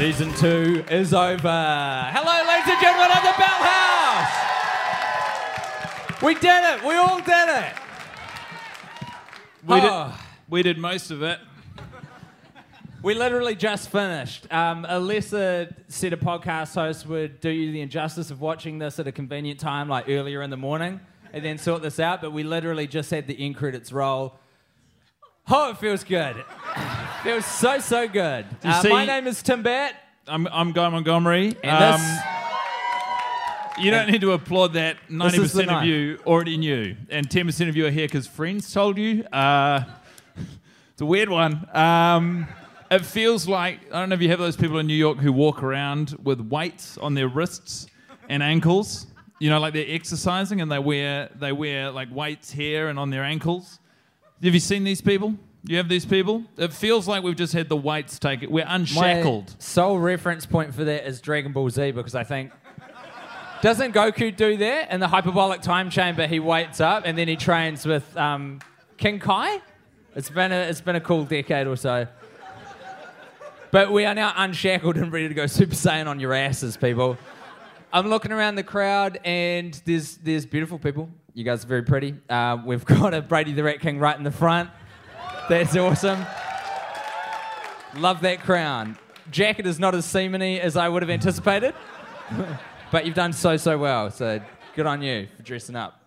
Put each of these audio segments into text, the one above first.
Season two is over. Hello, ladies and gentlemen of the Bell House. We did it. We all did it. We, Oh. did, we did most of it. We literally just finished. Um, a lesser set of podcast hosts would do you the injustice of watching this at a convenient time, like earlier in the morning, and then sort this out. But we literally just had the end credits roll. Oh, it feels good. Feels so so good. Uh, see- my name is Tim Batt, I'm, I'm Guy Montgomery. and Um, this. you don't need to applaud that. This is the 90% of night. you already knew, and 10% of you are here because friends told you. Uh, it's a weird one. Um, it feels like I don't know if you have those people in New York who walk around with weights on their wrists and ankles. You know, like they're exercising and they wear they wear like weights here and on their ankles. Have you seen these people? You have these people? It feels like we've just had the weights taken. We're My unshackled. sole reference point for that is Dragon Ball Z because I think doesn't Goku do that in the hyperbolic time chamber? He waits up and then he trains with um, King Kai. It's been a it's been a cool decade or so. But we are now unshackled and ready to go Super Saiyan on your asses, people. I'm looking around the crowd and there's there's beautiful people. You guys are very pretty. Um, we've got a Brady the Rat King right in the front. That's awesome. Love that crown. Jacket is not as seamany as I would have anticipated, but you've done so, so well. So good on you for dressing up.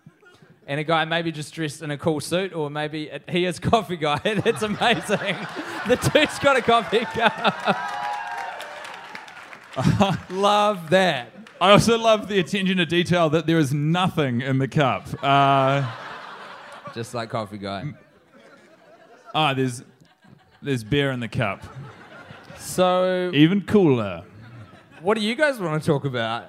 And a guy maybe just dressed in a cool suit, or maybe it, he is coffee guy. That's amazing. The dude's got a coffee cup. Love that. I also love the attention to detail that there is nothing in the cup. Uh, Just like coffee guy. Ah, there's there's beer in the cup. So, Even cooler. what do you guys want to talk about?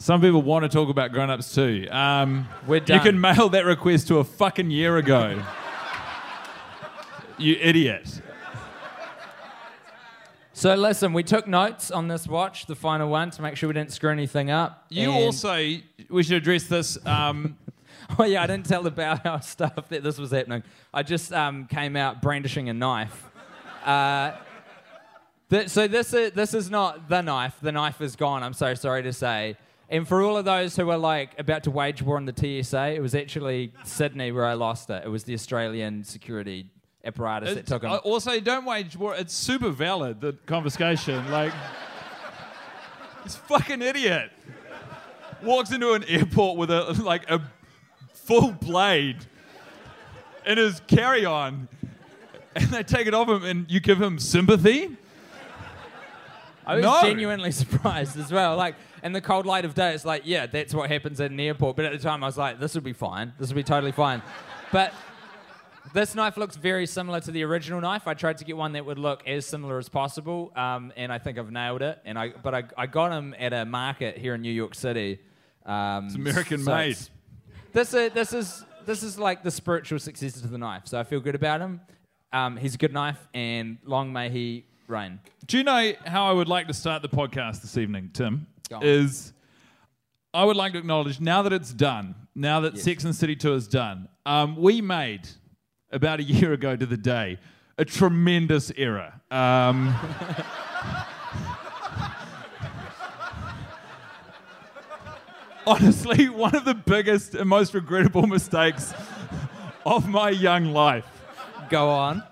Some people want to talk about grown-ups too. Um, We're done. you can mail that request to a fucking year ago. you idiot. So, listen, we took notes on this watch, the final one, to make sure we didn't screw anything up. You And- also we should address this. Um, Oh yeah, I didn't tell the Bell House stuff that this was happening. I just um, came out brandishing a knife. Uh, th- so this is this is not the knife. The knife is gone. I'm so sorry to say. And for all of those who were like about to wage war on the TSA, it was actually Sydney where I lost it. It was the Australian security apparatus that took him. I- also, don't wage war. It's super valid the confiscation. Like, this fucking idiot walks into an airport with a like a full blade in his carry-on, and they take it off him, and you give him sympathy. I was No. genuinely surprised as well. Like in the cold light of day, it's like, yeah, that's what happens at an airport. But at the time, I was like, this would be fine. This would be totally fine. But this knife looks very similar to the original knife. I tried to get one that would look as similar as possible, um, and I think I've nailed it. And I, but I, I got them at a market here in New York City. Um, it's American made. This is this is this is like the spiritual successor to the knife. So I feel good about him. Um, he's a good knife, and long may he reign. Do you know how I would like to start the podcast this evening, Tim? Is I would like to acknowledge now that it's done, now that Yes. Sex and City 2 is done, um, we made about a year ago to the day a tremendous error. Um, honestly, one of the biggest and most regrettable mistakes of my young life. Go on.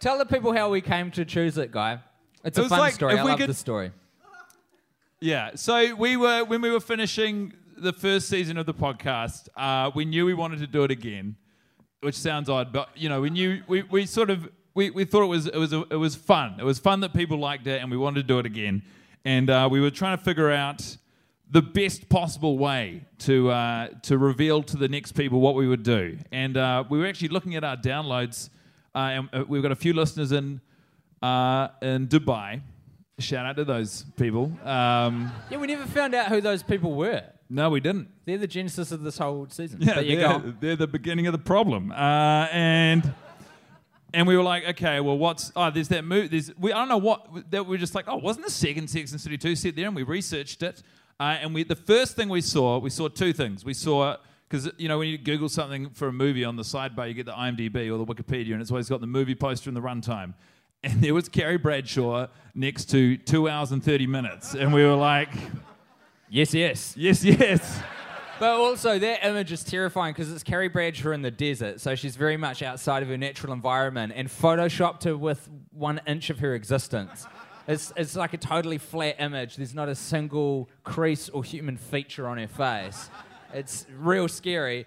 Tell the people how we came to choose it, guy. It's It a fun like, story. I love could- the story. Yeah. So we were when we were finishing the first season of the podcast, uh, we knew we wanted to do it again, which sounds odd, but you know, we knew we, we sort of we, we thought it was it was it was fun. It was fun that people liked it, and we wanted to do it again. And uh, we were trying to figure out the best possible way to uh, to reveal to the next people what we would do. And uh, we were actually looking at our downloads. Uh, and uh, we've got a few listeners in uh, in Dubai. Shout out to those people. Um, Yeah, we never found out who those people were. no, we didn't. They're the genesis of this whole season. Yeah, they're, go. they're the beginning of the problem. Uh, and and we were like, okay, well, what's oh, there's that move. There's we I don't know what that we are just like. Oh, wasn't the second Sex and City two set there? And we researched it. Uh, and we the first thing we saw, we saw two things. We saw because you know when you Google something for a movie on the sidebar, you get the IMDb or the Wikipedia, and it's always got the movie poster and the runtime. And there was Carrie Bradshaw next to two hours and thirty minutes, and we were like, Yes, yes. yes, yes. But also, that image is terrifying because it's Carrie Bradshaw in the desert, so she's very much outside of her natural environment and photoshopped her with one inch of her existence. It's, it's like a totally flat image. There's not a single crease or human feature on her face. It's real scary.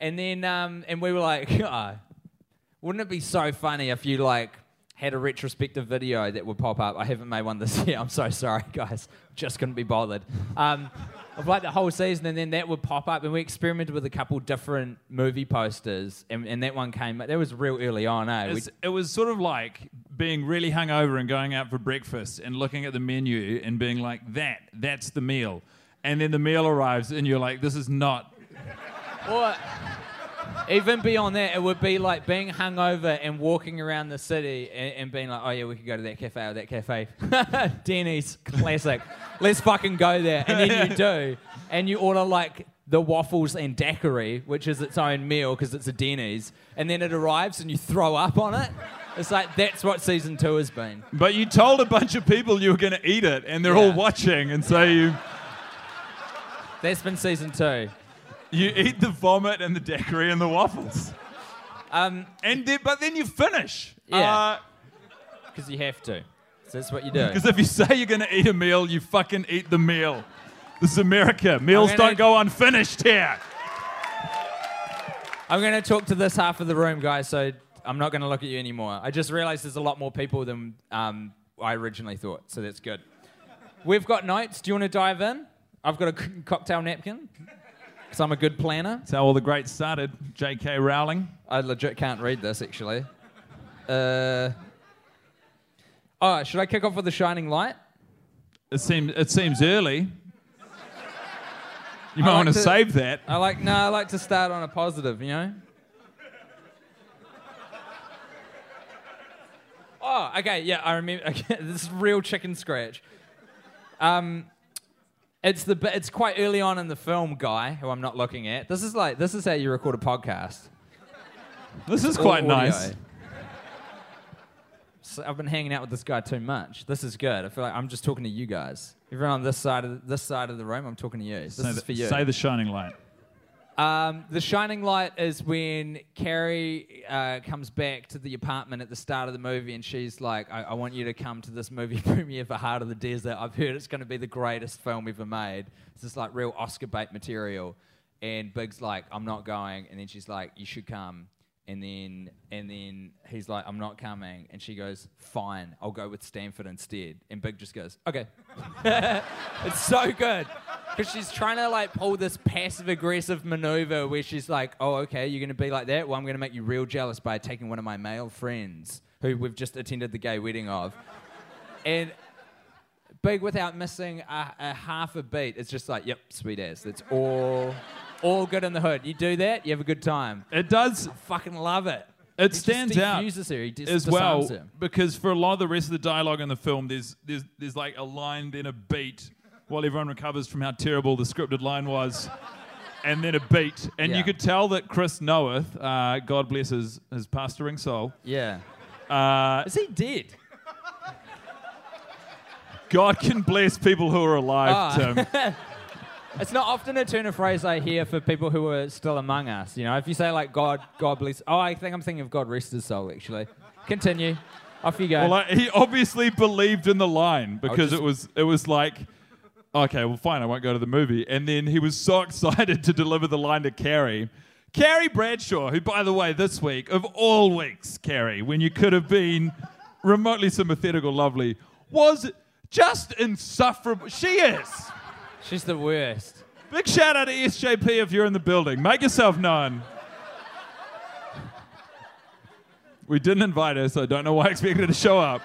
And then, um, and we were like, oh, wouldn't it be so funny if you like had a retrospective video that would pop up? I haven't made one this year. I'm so sorry, guys. Just couldn't be bothered. Um, of like the whole season, and then that would pop up, and we experimented with a couple different movie posters, and, and that one came. But that was real early on, eh? It's- it was sort of like being really hungover and going out for breakfast and looking at the menu and being like, that, that's the meal. And then the meal arrives and you're like, this is not. Or even beyond that, it would be like being hungover and walking around the city and, and being like, oh yeah, we could go to that cafe or that cafe. Denny's, classic. Let's fucking go there. And then you do. And you order like the waffles and daiquiri, which is its own meal because it's a Denny's. And then it arrives and you throw up on it. It's like, that's what season two has been. But you told a bunch of people you were going to eat it and they're all watching. And so you, That's been season two. you eat the vomit and the daiquiri and the waffles. Um, And then, but then you finish. Yeah. Because you have to. So that's what you do. Because if you say you're going to eat a meal, you fucking eat the meal. This is America. Meals gonna- don't go unfinished here. I'm going to talk to this half of the room, guys, so I'm not going to look at you anymore. I just realized there's a lot more people than um, I originally thought, so that's good. We've got notes. Do you want to dive in? I've got a cocktail napkin because I'm a good planner. That's how all the greats started. J.K. Rowling. I legit can't read this, actually. Uh, oh, should I kick off with the shining light? It seems it seems early. You might like want to to- save that. I like no, I like to start on a positive, you know. Oh, okay, yeah, I remember. Okay, this is real chicken scratch. Um, it's the it's quite early on in the film, guy, who I'm not looking at. This is like this is how you record a podcast. This is quite audio. nice. So I've been hanging out with this guy too much. This is good. I feel like I'm just talking to you guys. Everyone on this side of this side of the room, I'm talking to you. This Say is the, for you. say the shining light. Um, the shining light is when Carrie uh, comes back to the apartment at the start of the movie, and she's like, I-, "I want you to come to this movie premiere for Heart of the Desert. I've heard it's going to be the greatest film ever made. It's just like real Oscar bait material." And Big's like, "I'm not going," and then she's like, "You should come." And then and then he's like, "I'm not coming," and she goes, "Fine, I'll go with Stanford instead." And Big just goes, "Okay." it's so good because she's trying to like pull this passive aggressive maneuver where she's like, "Oh, okay, you're gonna be like that. Well, I'm gonna make you real jealous by taking one of my male friends who we've just attended the gay wedding of." And big without missing a, a half a beat. It's just like, "Yep, sweet ass. That's all, all good in the hood. You do that, you have a good time. It does. Fucking love it." It stands out her. He dis- as well her. because for a lot of the rest of the dialogue in the film, there's there's there's like a line then a beat while everyone recovers from how terrible the scripted line was. And then a beat, and Yeah. you could tell that Chris Noth, uh, God bless his, his pastoring soul, Yeah. uh, Is he dead? God can bless people who are alive, Ah. Tim. It's not often a turn of phrase I hear for people who are still among us. You know, if you say like God, God bless. Oh, I think I'm thinking of God rest his soul. Actually, continue. Off you go. Well, like, he obviously believed in the line because just- it was it was like, okay, well, fine, I won't go to the movie. And then he was so excited to deliver the line to Carrie. Carrie Bradshaw, who, by the way, this week of all weeks, Carrie, when you could have been remotely sympathetic or lovely, was just insufferable. She is. She's the worst. Big shout out to SJP if you're in the building. Make yourself known. We didn't invite her, so I don't know why I expected her to show up.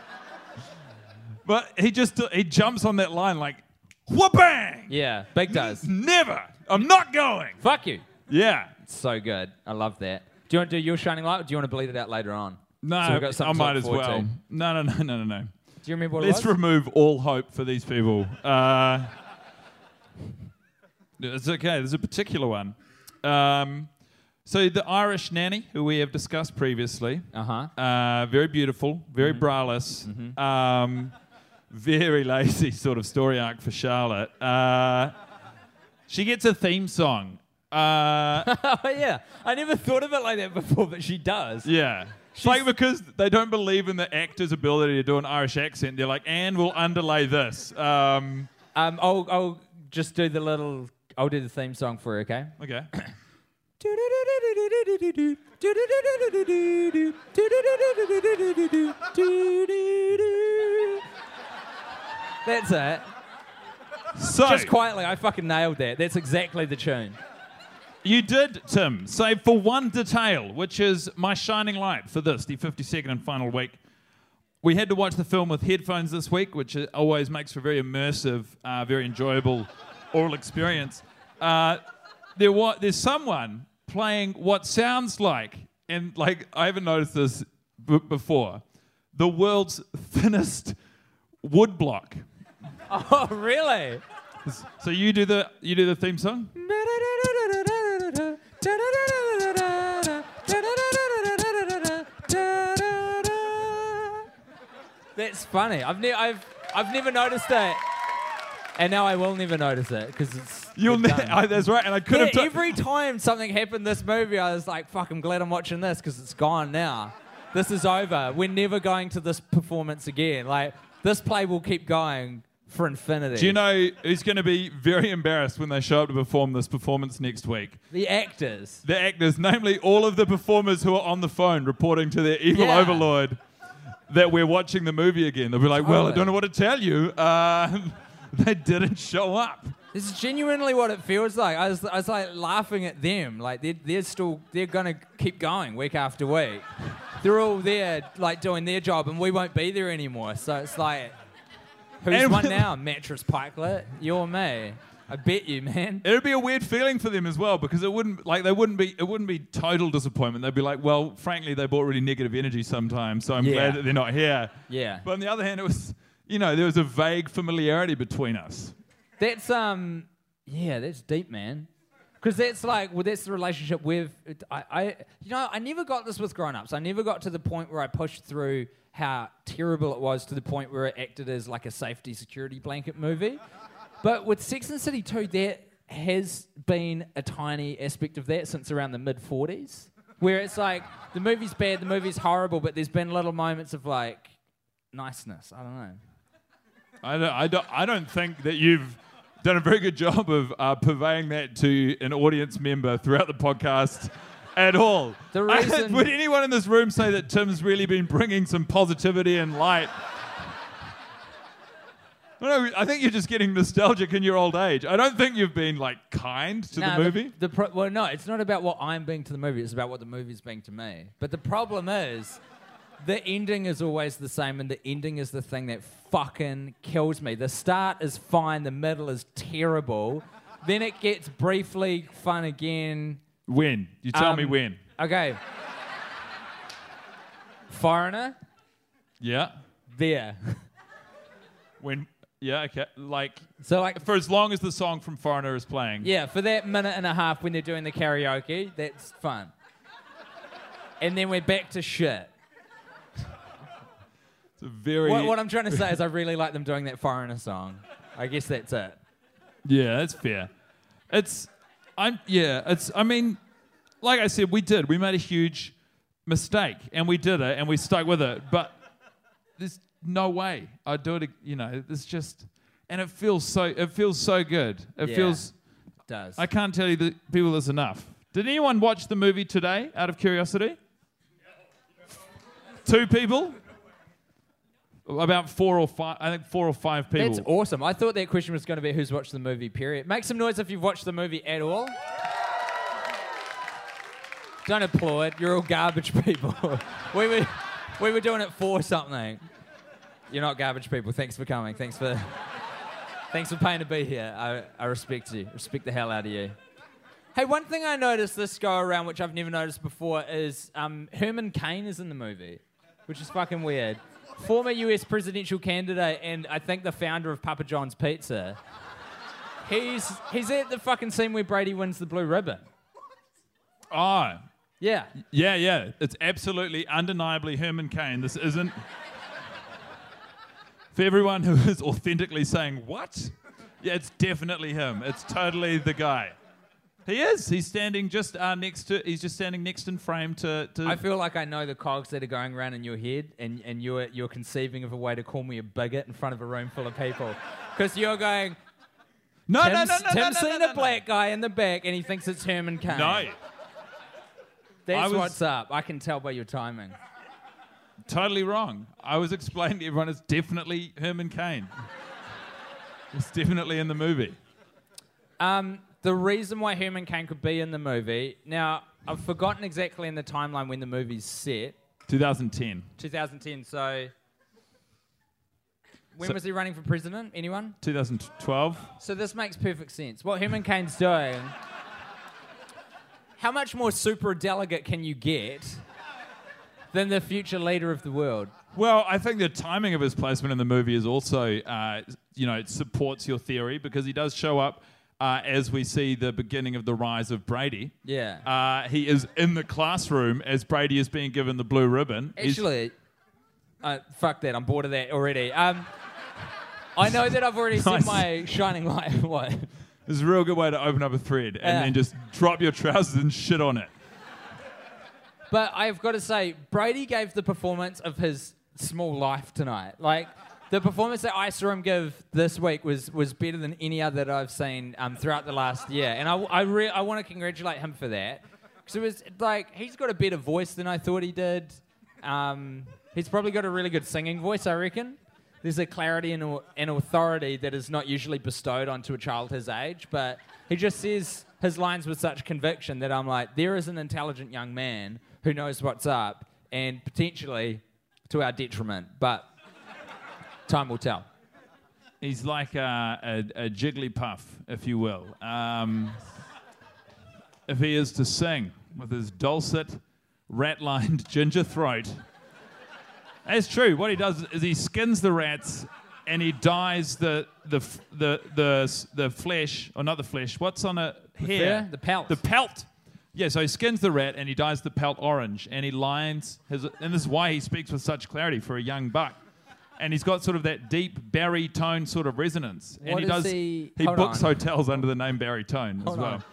But he just he jumps on that line like, whoopang! Yeah, Big does. Never. I'm not going. Fuck you. Yeah. It's so good. I love that. Do you want to do your shining light, or do you want to bleed it out later on? No, So I might as well. to. No, no, no, no, no, no. Do you remember what it was? Let's remove all hope for these people. Uh, it's okay. There's a particular one. Um, so the Irish nanny, who we have discussed previously, Uh huh. uh, very beautiful, very braless, um, very lazy sort of story arc for Charlotte. Uh, she gets a theme song. Uh, oh yeah, I never thought of it like that before, but she does. yeah. It's like because they don't believe in the actor's ability to do an Irish accent. They're like, and we'll underlay this. Um, Um, I'll I'll just do the little. I'll do the theme song for her. Okay. okay. That's it. So Just quietly, I fucking nailed that. That's exactly the tune. You did, Tim, save for one detail, which is my shining light for this, the 52nd and final week. We had to watch the film with headphones this week, which always makes for very immersive, uh, very enjoyable oral experience. Uh, there wa- there's someone playing what sounds like, and like I haven't noticed this b- before, the world's thinnest woodblock. Oh really? So you do the you do the theme song. That's funny. I've never I've I've never noticed it, and now I will never notice it because it's. You'll ne-. I, that's right, and I could Yeah, have. ta- every time something happened this movie, I was like, "Fuck! I'm glad I'm watching this because it's gone now. This is over. We're never going to this performance again. Like this play will keep going for infinity." Do you know who's going to be very embarrassed when they show up to perform this performance next week? the actors? The actors, namely all of the performers who are on the phone reporting to their evil Yeah. overlord that we're watching the movie again. They'll be like, well, I don't know what to tell you. Uh, they didn't show up. This is genuinely what it feels like. I was, I was like laughing at them. Like they're, they're still, they're gonna keep going week after week. They're all there, like doing their job, and we won't be there anymore. So it's like, who's And won now? Mattress Pikelet, you or me? I bet you, man. It would be a weird feeling for them as well because it wouldn't like they wouldn't be it wouldn't be total disappointment. They'd be like, well, frankly, they brought really negative energy sometimes, so I'm Yeah. glad that they're not here. Yeah, But on the other hand, it was you know there was a vague familiarity between us. that's um, yeah, that's deep, man. Because that's like, well, that's the relationship with. I, I, you know, I never got this with grown-ups. I never got to the point where I pushed through how terrible it was to the point where it acted as like a safety security blanket movie. But with Sex and City 2, there has been a tiny aspect of that since around the mid 40s, where it's like the movie's bad, the movie's horrible, but there's been little moments of like niceness. I don't know. I don't, I don't, I don't think that you've done a very good job of uh, purveying that to an audience member throughout the podcast at all. The I- reason- would anyone in this room say that Tim's really been bringing some positivity and light? No, I think you're just getting nostalgic in your old age. I don't think you've been like kind to Nah, the movie. The, pro- well, no, it's not about what I'm being to the movie. It's about what the movie's being to me. But the problem is, the ending is always the same, and the ending is the thing that fucking kills me. The start is fine, the middle is terrible, then it gets briefly fun again. when? You tell me Um, when. Okay. Foreigner, Yeah. there. When? Yeah. Okay. Like So like, for as long as the song from Foreigner is playing. yeah, for that minute and a half when they're doing the karaoke, that's fun. And then we're back to shit. It's a very. What, what I'm trying to say is I really like them doing that foreigner song. I guess that's it. Yeah, that's fair. It's, I'm, yeah, it's, I mean, like I said, we did. We made a huge mistake and we did it and we stuck with it. But there's no way I'd do it, you know, it's just, and it feels so, it feels so good. It Yeah. feels, It does. I can't tell you the people this enough. Did anyone watch the movie today out of curiosity? Two people? About four or five, I think four or five people. that's awesome. I thought that question was going to be who's watched the movie, period. Make some noise if you've watched the movie at all. Don't applaud. You're all garbage people. we, were, we were doing it for something. You're not garbage people. Thanks for coming. Thanks for, thanks for paying to be here. I, I respect you. Respect the hell out of you. Hey, one thing I noticed this go around, which I've never noticed before, is um, Herman Cain is in the movie, which is fucking weird. Former US presidential candidate, and I think the founder of Papa John's Pizza. He's he's at the fucking scene where Brady wins the blue ribbon. Oh, Yeah. yeah, yeah. It's absolutely, undeniably Herman Cain. This isn't. For everyone who is authentically saying, what? Yeah, it's definitely him. It's totally the guy. He is. He's standing just uh, next to. He's just standing next in frame to. to I feel like I know the cogs that are going around in your head, and, and you're you're conceiving of a way to call me a bigot in front of a room full of people, because you're going. no, Tim's, no, no, no, no, Tim's no, seen no, a no, black guy in the back, and he thinks it's Herman Cain. No. That's was- what's up. I can tell by your timing. Totally wrong. I was explaining to everyone it's definitely Herman Cain. it's definitely in the movie. Um, the reason why Herman Cain could be in the movie. Now, I've forgotten exactly in the timeline when the movie's set. 2010. 2010. So, when So- was he running for president? Anyone? 2012. So this makes perfect sense. What Herman Cain's doing. How much more super delegate can you get than the future leader of the world? Well, I think the timing of his placement in the movie is also, uh, you know, it supports your theory because he does show up uh, as we see the beginning of the rise of Brady. Yeah. Uh, he is in the classroom as Brady is being given the blue ribbon. Actually, uh, fuck that. I'm bored of that already. Um, I know that I've already Nice. seen my shining light. what? This is a real good way to open up a thread and then just drop your trousers and shit on it. But I've got to say, Brady gave the performance of his small life tonight. Like, the performance that I saw him give this week was, was better than any other that I've seen um, throughout the last year. And I, I, re- I want to congratulate him for that. Because it was like, he's got a better voice than I thought he did. Um, he's probably got a really good singing voice, I reckon. There's a clarity and, and authority that is not usually bestowed onto a child his age, but he just says his lines with such conviction that I'm like, there is an intelligent young man who knows what's up, and potentially to our detriment, but time will tell. He's like a, a, a Jigglypuff, if you will. Um, if he is to sing with his dulcet, rat-lined ginger throat. That's true. What he does is he skins the rats and he dyes the the the the the flesh, or not the flesh. What's on a hair? The pelt. The pelt. Yeah, so he skins the rat and he dyes the pelt orange and he lines his, and this is why he speaks with such clarity for a young buck. And he's got sort of that deep Barry Tone sort of resonance. And he does he- he hold books on. hotels under the name baritone as Hold well. on.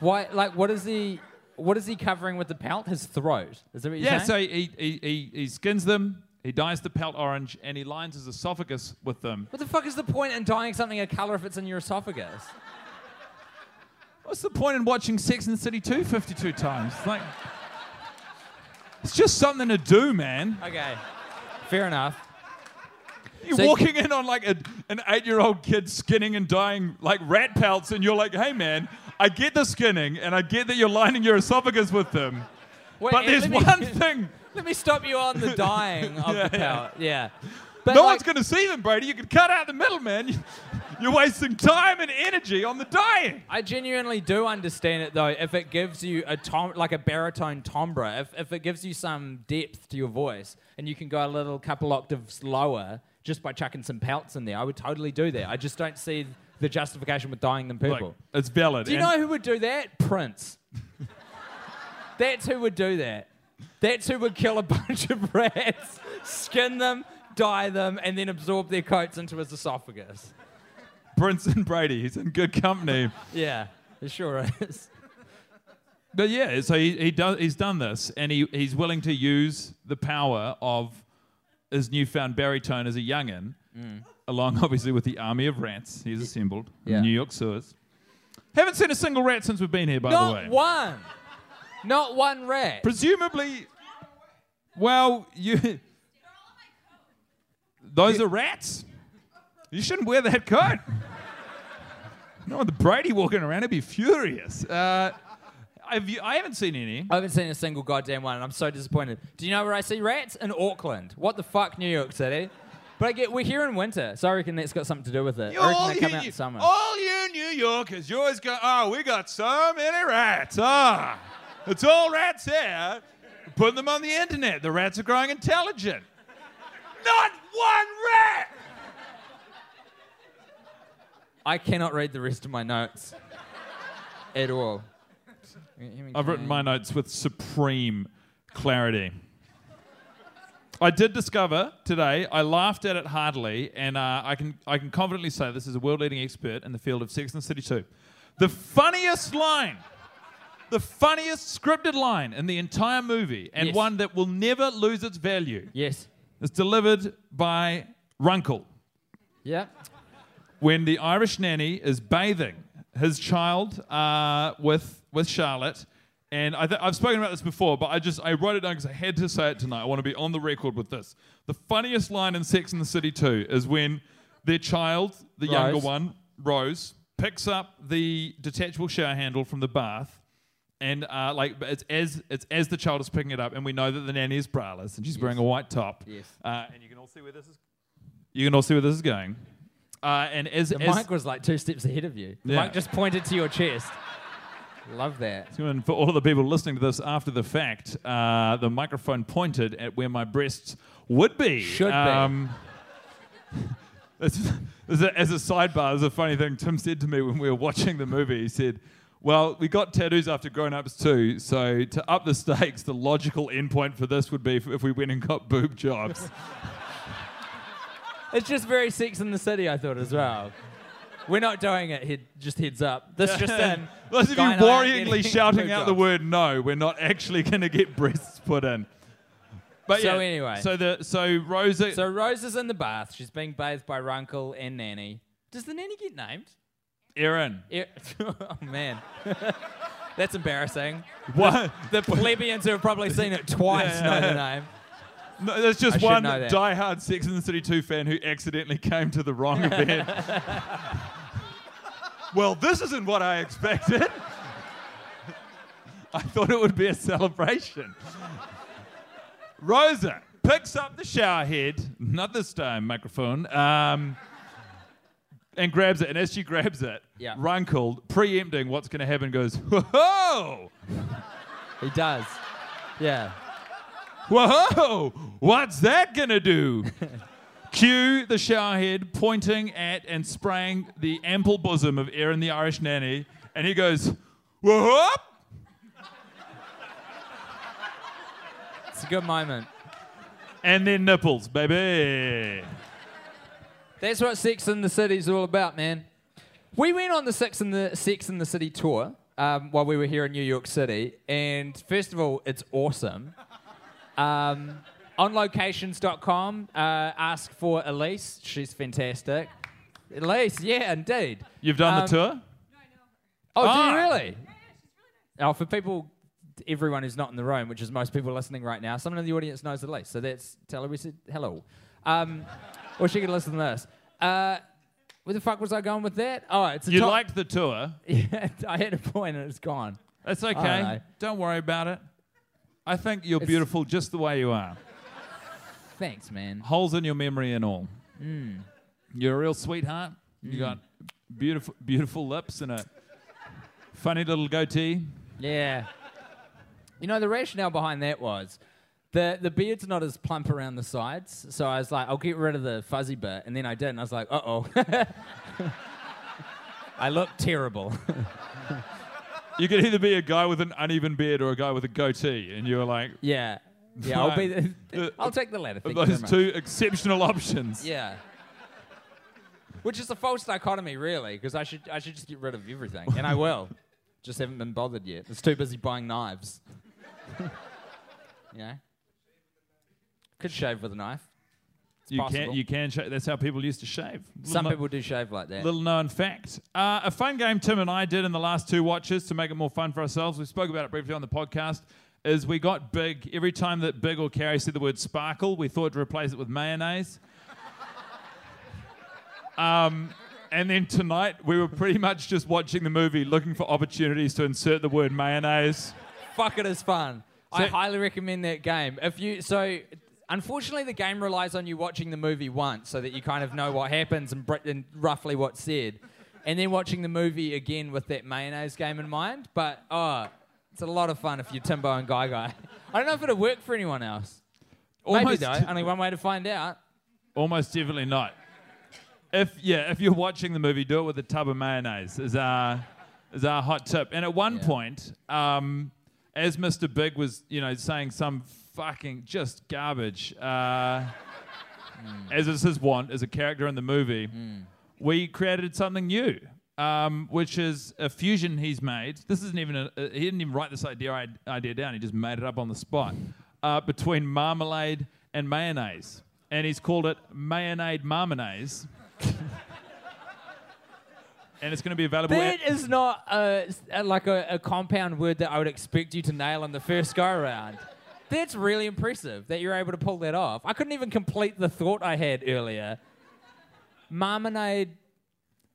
Why? Like, what is he? What is he covering with the pelt? His throat. Is that what you're Yeah, saying? so he, he, he, he skins them, he dyes the pelt orange, and he lines his esophagus with them. what the fuck is the point in dyeing something a color if it's in your esophagus? What's the point in watching Sex and the City 2 52 times? It's like, it's just something to do, man. Okay, fair enough. You're So- walking in on like a, an eight year old kid skinning and dying like rat pelts, and you're like, hey, man, I get the skinning, and I get that you're lining your esophagus with them. Wait, But eh, there's me- one thing. Let me stop you on the dying of Yeah, the pelt. Yeah. But no like, one's going to see them, Brady. You can cut out the middle, man. You- You're wasting time and energy on the dyeing. I genuinely do understand it though. If it gives you a tom, like a baritone timbre, if, if it gives you some depth to your voice, and you can go a little couple octaves lower just by chucking some pelts in there, I would totally do that. I just don't see the justification with dyeing them purple. Like, it's valid. do you know who would do that? Prince. That's who would do that. That's who would kill a bunch of rats, skin them, dye them, and then absorb their coats into his esophagus. Prince and Brady. He's in good company. Yeah, it sure is. But yeah, so he, he does, he's done this, and he, he's willing to use the power of his newfound baritone as a youngin, mm. along obviously with the army of rats he's assembled Yeah. the New York sewers. Haven't seen a single rat since we've been here, by the way. Not one. Not one rat. Presumably, well, you. Those are rats. You shouldn't wear that coat. No, the Brady walking around, he'd be furious. Uh, I've, I haven't seen any. I haven't seen a single goddamn one, and I'm so disappointed. Do you know where I see rats? In Auckland. What the fuck, New York City? But I get we're here in winter, so I reckon that's got something to do with it. I reckon they come out in summer. all you New Yorkers, you always go, oh, we got so many rats. Ah, it's all rats here. Put them on the internet. The rats are growing intelligent. Not one rat. I cannot read the rest of my notes at all. I've written my notes with supreme clarity. I did discover today, I laughed at it heartily, and uh, I, can, I can confidently say this is a world leading expert in the field of Sex and the City 2. The funniest line, the funniest scripted line in the entire movie, and Yes. one that will never lose its value, Yes. is delivered by Runkle Yeah. When the Irish nanny is bathing his child uh, with with Charlotte. And I th- I've spoken about this before, but I just I wrote it down because I had to say it tonight. I want to be on the record with this. The funniest line in Sex and the City 2 is when their child, the younger one, Rose, picks up the detachable shower handle from the bath. And uh, like it's as it's as the child is picking it up, and we know that the nanny is braless, and she's wearing a white top. Yes. Uh, and you can all see where this is. You can all see where this is going. Uh, and as, The as mic was like two steps ahead of you. The Yeah. mic just pointed to your chest. Love that. And for all of the people listening to this after the fact, uh, the microphone pointed at where my breasts would be. Should be. um, it's- as, a, as a sidebar, there's a funny thing Tim said to me when we were watching the movie. He said, Well, we got tattoos after grown ups too, so to up the stakes, the logical endpoint for this would be if we went and got boob jobs. It's just very Sex in the City, I thought as well. We're not doing it. Head, just heads up. This just in. Those of you Guy and I aren't worryingly shouting out the word no, we're not actually going to get breasts put in. But So yeah, anyway. so the so Rosa, So Rose is in the bath. She's being bathed by Runkle and Nanny. Does the nanny get named? Erin, oh man, that's embarrassing. what? The plebeians who have probably seen it twice Yeah, know the name. No, there's just I one that. diehard Sex and the City 2 fan who accidentally came to the wrong event. well, this isn't what I expected. I thought it would be a celebration. Rosa picks up the shower head, not this time, microphone, um, and grabs it. And as she grabs it, Yeah. Runkle, preempting what's going to happen, goes, Whoa! He does. Yeah. Whoa! What's that gonna do? Cue the showerhead pointing at and spraying the ample bosom of Erin the Irish nanny, and he goes, Whoop! It's a good moment. And then nipples, baby. That's what Sex in the City is all about, man. We went on the Sex in the Sex in the City tour um, while we were here in New York City, and first of all, it's awesome. Um, onlocations.com, uh, ask for Elise. She's fantastic. Elise, yeah, indeed. You've done Um, the tour? Oh, do you really? Oh, for people, everyone who's not in the room, which is most people listening right now, someone in the audience knows Elise, so that's tell her we said hello. Um, or she can listen to this. Uh, where the fuck was I going with that? Oh, it's a You top- liked the tour. Yeah, I had a point and it's gone. That's don't okay. Don't worry about it. I think you're It's- beautiful just the way you are. Thanks, man. Holes in your memory and all. Hmm. You're a real sweetheart. You got beautiful, beautiful lips and a funny little goatee. Yeah. You know, the rationale behind that was the, the beard's not as plump around the sides. So I was like, I'll get rid of the fuzzy bit. And then I did. And I was like, uh oh. I look terrible. You could either be a guy with an uneven beard or a guy with a goatee, and you were like, yeah. Yeah, I'll be. The, I'll take the latter. Thank those much. two exceptional options. Yeah. Which is a false dichotomy, really, because I should I should just get rid of everything, and I will. Just haven't been bothered yet. It's too busy buying knives. yeah. Could shave with a knife. It's You possible. can, you can. Sh- that's how people used to shave. Some little, people do shave like that. Little known fact. Uh, a fun game Tim and I did in the last two watches to make it more fun for ourselves. We spoke about it briefly on the podcast. Is we got big every time that Big or Carrie said the word sparkle, we thought to replace it with mayonnaise. um, and then tonight we were pretty much just watching the movie, looking for opportunities to insert the word mayonnaise. Fuck it is fun. I highly recommend that game. If you so, unfortunately, the game relies on you watching the movie once so that you kind of know what happens and, br- and roughly what's said, and then watching the movie again with that mayonnaise game in mind. But oh, it's a lot of fun if you're Timbo and Guy Guy. I don't know if it'll work for anyone else. Maybe Almost- though. Only one way to find out. Almost definitely not. If yeah, if you're watching the movie, do it with a tub of mayonnaise. Is uh, is our hot tip. And at one Yeah. point, um, as Mr. Big was, you know, saying some fucking just garbage, uh, as is his want as a character in the movie, we created something new. Um, which is a fusion he's made. This isn't even a, he didn't even write this idea idea down. He just made it up on the spot uh, between marmalade and mayonnaise, and he's called it mayonnaise marmonnaise. and it's going to be available. That at- is not a, a- like a, a compound word that I would expect you to nail in the first go around. That's really impressive that you're able to pull that off. I couldn't even complete the thought I had earlier. Marmonade,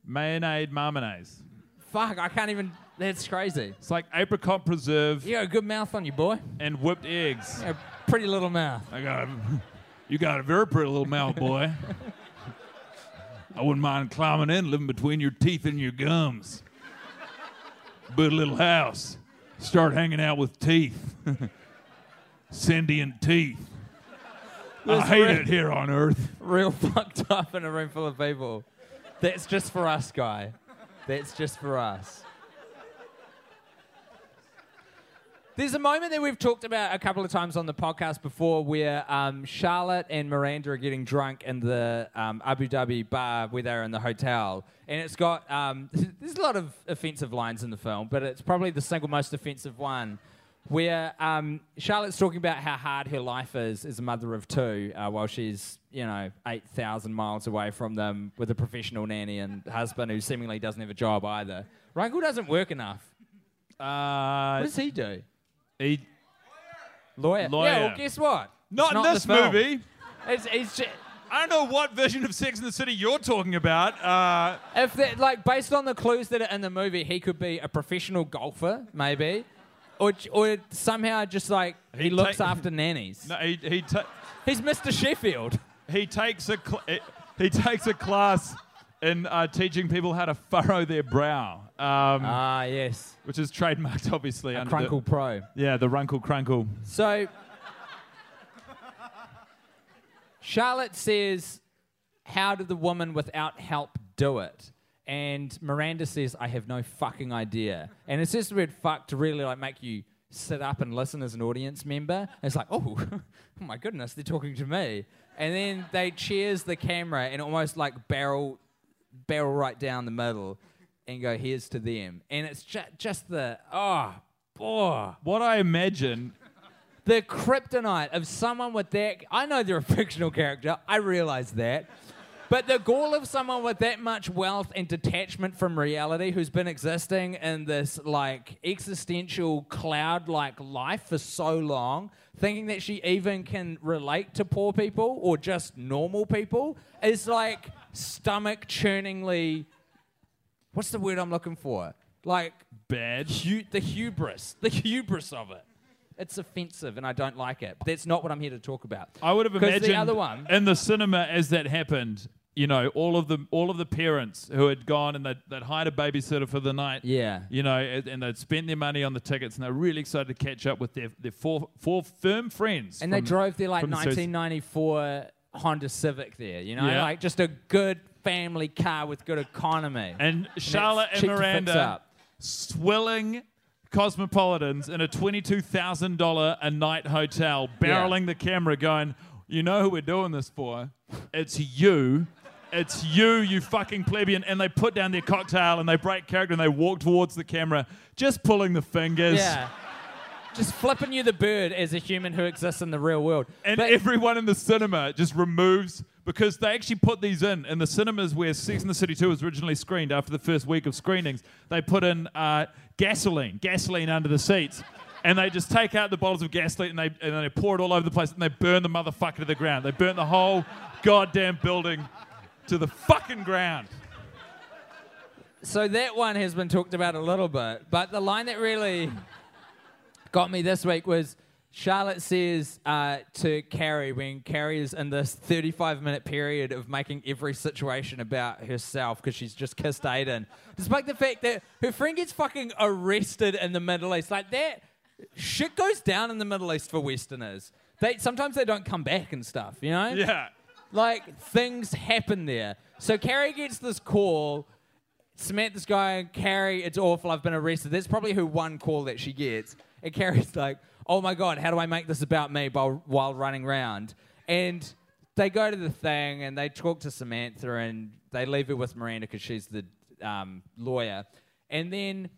mayonnaise marmonnaise. fuck, I can't even. That's crazy. It's like apricot preserve You got a good mouth on you, boy. and whipped eggs. A pretty little mouth. I got a, you got a very pretty little mouth, boy. I wouldn't mind climbing in, living between your teeth and your gums. Build a little house. Start hanging out with teeth. Sentient teeth. I hate re- it here on Earth. Real fucked up in a room full of people. That's just for us, guy. That's just for us. There's a moment that we've talked about a couple of times on the podcast before where um, Charlotte and Miranda are getting drunk in the um, Abu Dhabi bar where they're in the hotel. And it's got, um, there's a lot of offensive lines in the film, but it's probably the single most offensive one where um, Charlotte's talking about how hard her life is as a mother of two uh, while she's, you know, 8,000 miles away from them with a professional nanny and husband who seemingly doesn't have a job either. Runkle doesn't work enough. Uh, What does he do? he, Lawyer. Lawyer. Yeah, well, guess what? not, It's in this movie. It's, it's ju- I don't know what version of Sex in the City you're talking about. Uh, if that, like, based on the clues that are in the movie, he could be a professional golfer, maybe. Or, or somehow just like he, He looks ta- after nannies. no, he, he, ta- He's Mr. Sheffield. he takes a cl- eh, he takes a class in uh, teaching people how to furrow their brow, um, Ah, yes. which is trademarked, obviously. A under the- Pro. yeah, the Runkle Crunkle. So, Charlotte says, How did the woman without help do it? And Miranda says, I have no fucking idea. And it's just the word fuck to really like make you sit up and listen as an audience member. It's like, oh, oh my goodness, they're talking to me. And then they cheers the camera and almost like barrel barrel right down the middle and go, here's to them. And it's ju- just the, oh, boy What I imagine, the kryptonite of someone with that. I know they're a fictional character. I realize that. But the goal of someone with that much wealth and detachment from reality who's been existing in this like existential cloud like life for so long, thinking that she even can relate to poor people or just normal people, is like stomach churningly. What's the word I'm looking for? Like bad. hu- the hubris, the hubris of it. It's offensive, and I don't like it. But that's not what I'm here to talk about. I would have imagined the other one. in the cinema as that happened. You know, all of the all of the parents who had gone and they'd, they'd hired a babysitter for the night. Yeah. You know, and and they'd spent their money on the tickets, and they're really excited to catch up with their, their four four firm friends. And they drove their like from the series. 1994 Honda Civic there. You know, Yeah. like just a good family car with good economy. And Charlotte and to fix Miranda swilling cosmopolitans in a $22,000 a night hotel, barreling the camera, going, You know who we're doing this for? It's you. It's you, you fucking plebeian. And they put down their cocktail and they break character and they walk towards the camera, just pulling the fingers. yeah. Just flipping you the bird as a human who exists in the real world. And But- everyone in the cinema just removes because they actually put these in in the cinemas where Sex and the City 2 was originally screened after the first week of screenings. They put in uh, gasoline, gasoline under the seats. And they just take out the bottles of gasoline and they, and they pour it all over the place and they burn the motherfucker to the ground. They burn the whole goddamn building to the fucking ground. So that one has been talked about a little bit, but the line that really got me this week was Charlotte says uh, to Carrie when Carrie is in this 35 minute period of making every situation about herself because she's just kissed Aiden, despite the fact that her friend gets fucking arrested in the Middle East. Like that shit goes down in the Middle East for Westerners. They sometimes they don't come back and stuff, you know? Yeah. Like things happen there. So Carrie gets this call Samantha's going, Carrie, it's awful. I've been arrested. That's probably her one call that she gets. And Carrie's like, oh my God, how do I make this about me while, while running around? And they go to the thing and they talk to Samantha and they leave her with Miranda because she's the um, lawyer. And then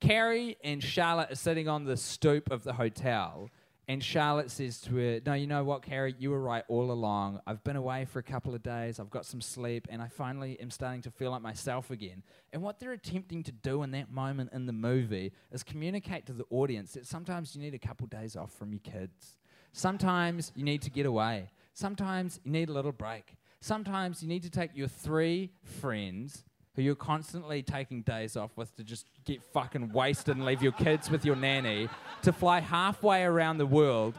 Carrie and Charlotte are sitting on the stoop of the hotel. And Charlotte says to her, No, you know what, Carrie? You were right all along. I've been away for a couple of days. I've got some sleep. And I finally am starting to feel like myself again. And what they're attempting to do in that moment in the movie is communicate to the audience that sometimes you need a couple days off from your kids. Sometimes you need to get away. Sometimes you need a little break. Sometimes you need to take your three friends who you're constantly taking days off with to just get fucking wasted and leave your kids with your nanny to fly halfway around the world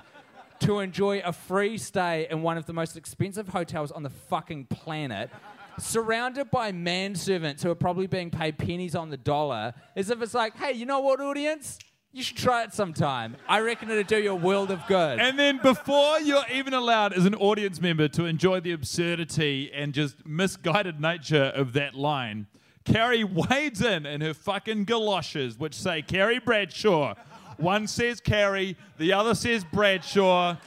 to enjoy a free stay in one of the most expensive hotels on the fucking planet. Surrounded by manservants who are probably being paid pennies on the dollar, as if it's like, hey, you know what, audience? You should try it sometime. I reckon it'd do you a world of good. And then before you're even allowed as an audience member to enjoy the absurdity and just misguided nature of that line, Carrie wades in in her fucking galoshes, which say Carrie Bradshaw. One says Carrie, the other says Bradshaw.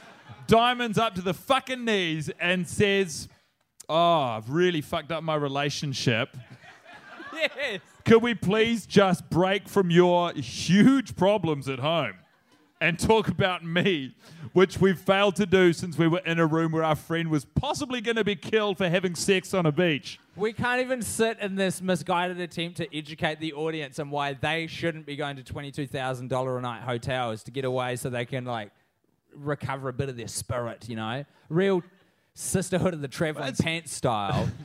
Diamonds up to the fucking knees and says, Oh, I've really fucked up my relationship. yes. Could we please just break from your huge problems at home and talk about me, which we've failed to do since we were in a room where our friend was possibly going to be killed for having sex on a beach? We can't even sit in this misguided attempt to educate the audience on why they shouldn't be going to $22,000 a night hotels to get away so they can, like, recover a bit of their spirit, you know? Real sisterhood of the traveling pants style.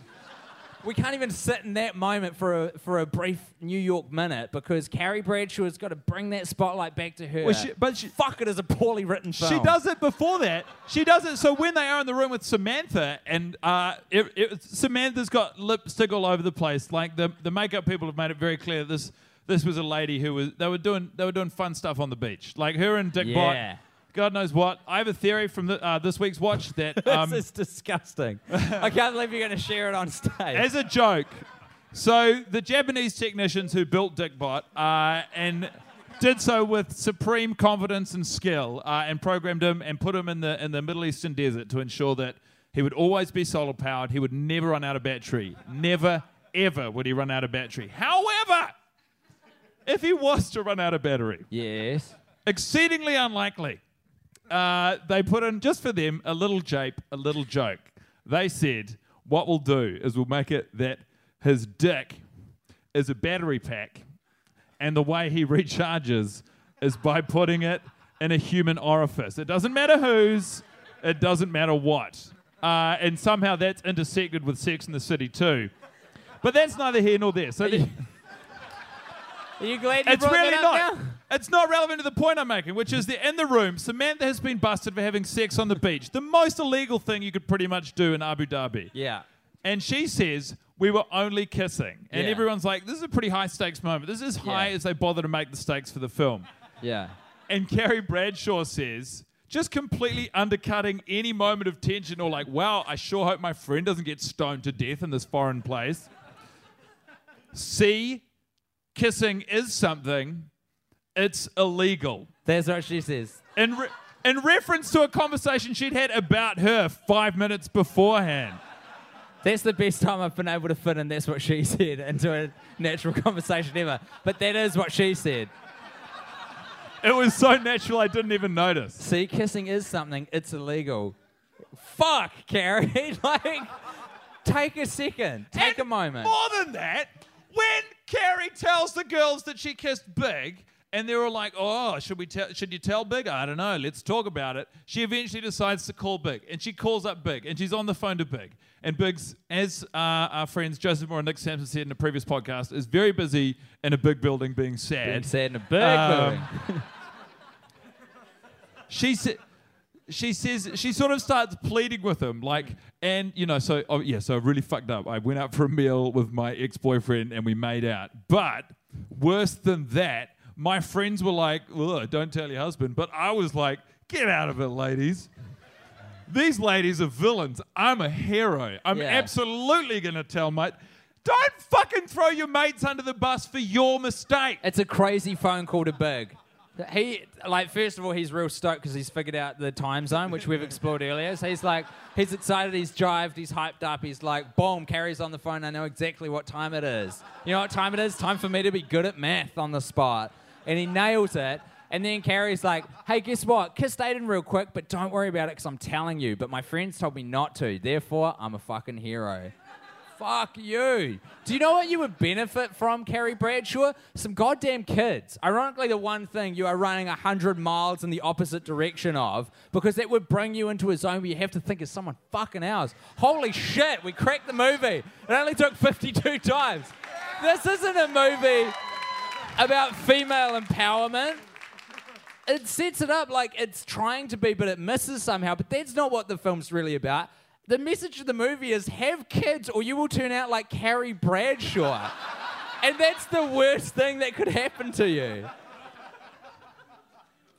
we can't even sit in that moment for a, for a brief New York minute because Carrie Bradshaw's got to bring that spotlight back to her. Well, she- but she- Fuck it as a poorly written film. She does it before that. She does it. So when they are in the room with Samantha, and uh, it, it, Samantha's got lipstick all over the place. Like the the makeup people have made it very clear this this was a lady who was they were doing they were doing fun stuff on the beach. Like her and Dick Bot. Yeah. God knows what. I have a theory from the, uh, this week's watch that um, this is disgusting. I can't believe you're going to share it on stage. as a joke. So the Japanese technicians who built Dickbot uh, and did so with supreme confidence and skill, uh, and programmed him and put him in the in the Middle Eastern desert to ensure that he would always be solar powered. He would never run out of battery. Never ever would he run out of battery. However, if he was to run out of battery, yes. exceedingly unlikely. Uh, they put in just for them a little jape, a little joke. They said, "What we'll do is we'll make it that his dick is a battery pack, and the way he recharges is by putting it in a human orifice. It doesn't matter whose, it doesn't matter what, uh, and somehow that's intersected with Sex and the City 2. But that's neither here nor there. So." the- Are you glad you it's brought really that up not. now? It's not relevant to the point I'm making, which is that in the room, Samantha has been busted for having sex on the beach. The most illegal thing you could pretty much do in Abu Dhabi. Yeah. And she says, We were only kissing. And Yeah. everyone's like, This is a pretty high stakes moment. This is as high Yeah. as they bother to make the stakes for the film. Yeah. And Carrie Bradshaw says, just completely undercutting any moment of tension or like, wow, I sure hope my friend doesn't get stoned to death in this foreign place. See, kissing is something, it's illegal. That's what she says. In, re- in reference to a conversation she'd had about her five minutes beforehand. That's the best time I've been able to fit in that's what she said into a natural conversation ever. But that is what she said. It was so natural I didn't even notice. See, kissing is something, it's illegal. Fuck, Carrie. like, take a second. Take And a moment. More than that, when Carrie tells the girls that she kissed Big, and they were like, "Oh, should we tell? Should you tell Big? I don't know. Let's talk about it." She eventually decides to call Big, and she calls up Big, and she's on the phone to Big. And Big's, as uh, our friends Joseph Moore and Nick Sampson said in a previous podcast, is very busy in a big building being sad. Being sad in a big Um, building. she said she says she sort of starts pleading with him like and you know so oh yeah so I really fucked up i went out for a meal with my ex-boyfriend and we made out but worse than that my friends were like don't tell your husband but i was like get out of it ladies these ladies are villains i'm a hero i'm Yeah. absolutely going to tell my Don't fucking throw your mates under the bus for your mistake. It's a crazy phone call to Big. He like first of all he's real stoked because he's figured out the time zone which we've explored earlier. So he's like he's excited, he's jived, he's hyped up. He's like boom, carries on the phone. I know exactly what time it is. You know what time it is? Time for me to be good at math on the spot. And he nails it. And then Carrie's like, hey, guess what? Kiss Aidan real quick, but don't worry about it because I'm telling you. But my friends told me not to. Therefore, I'm a fucking hero. Fuck you. Do you know what you would benefit from, Carrie Bradshaw? Some goddamn kids. Ironically, the one thing you are running 100 miles in the opposite direction of, because that would bring you into a zone where you have to think of someone fucking else. Holy shit, we cracked the movie. It only took 52 times. This isn't a movie about female empowerment. It sets it up like it's trying to be, but it misses somehow. But that's not what the film's really about. The message of the movie is have kids or you will turn out like Carrie Bradshaw. and that's the worst thing that could happen to you.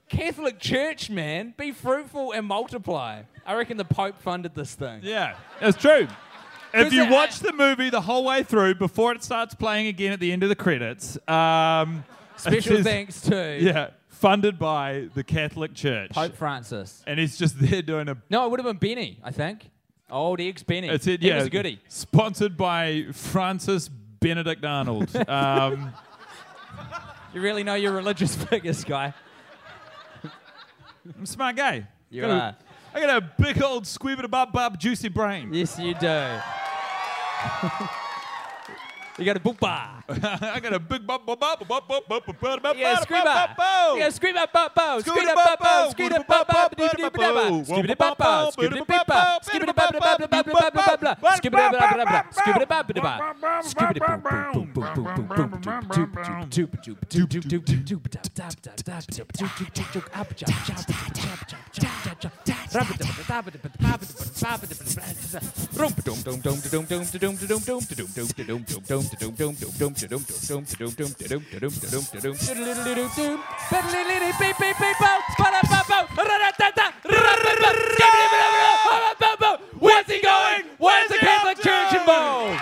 Catholic Church, man, be fruitful and multiply. I reckon the Pope funded this thing. Yeah, that's true. If you watch the movie the whole way through before it starts playing again at the end of the credits, um, Special thanks to Yeah, funded by the Catholic Church. Pope Francis. And he's just there doing a. No, it would have been Benny, I think. Old ex Benny. It's it, He yeah. was a goodie. Sponsored by Francis Benedict Arnold. Um, You really know your religious figures, guy. I'm a smart guy. You Got a- are. I got a big old squeebit bub bub juicy brain. Yes, you do. you got a boopa. I got a big bub bub bub bub bub bub bub bub bub You got a bub screamer. bub bub. You got a screamer, bop, bop. Scooter Scooter, bop, bop, bop. bop. Scooter, bop, bop. Skibbity, bop, bop. Skibbity, bop, bop. Skibbity, bop, bop. Skibbity, bop, bop, bop, bop, bop, bop, bop, bop. Skibbity, bop, bop, bop. Skibbity, bop, bop, bop. Skibbity, boom, boom, boom, boom, boom, boom, boom, boom, doop, doop, doop, doop, doop, doop, doop, doop, dap, dap, dap, dap, doop, doop, doop, doop, doop, up, jump, jump, jump, jump, jump, jump, jump. Rub it, dap, dap, dap, dap, dap, dap, dap, dap, dap. Rum, dum, dum, dum, dum, dum, dum, dum, dum, dum, dum, dum, dum, dum, dum, dum, dum, dum, dum, dum, Where's he going? Where's the Catholic Church involved?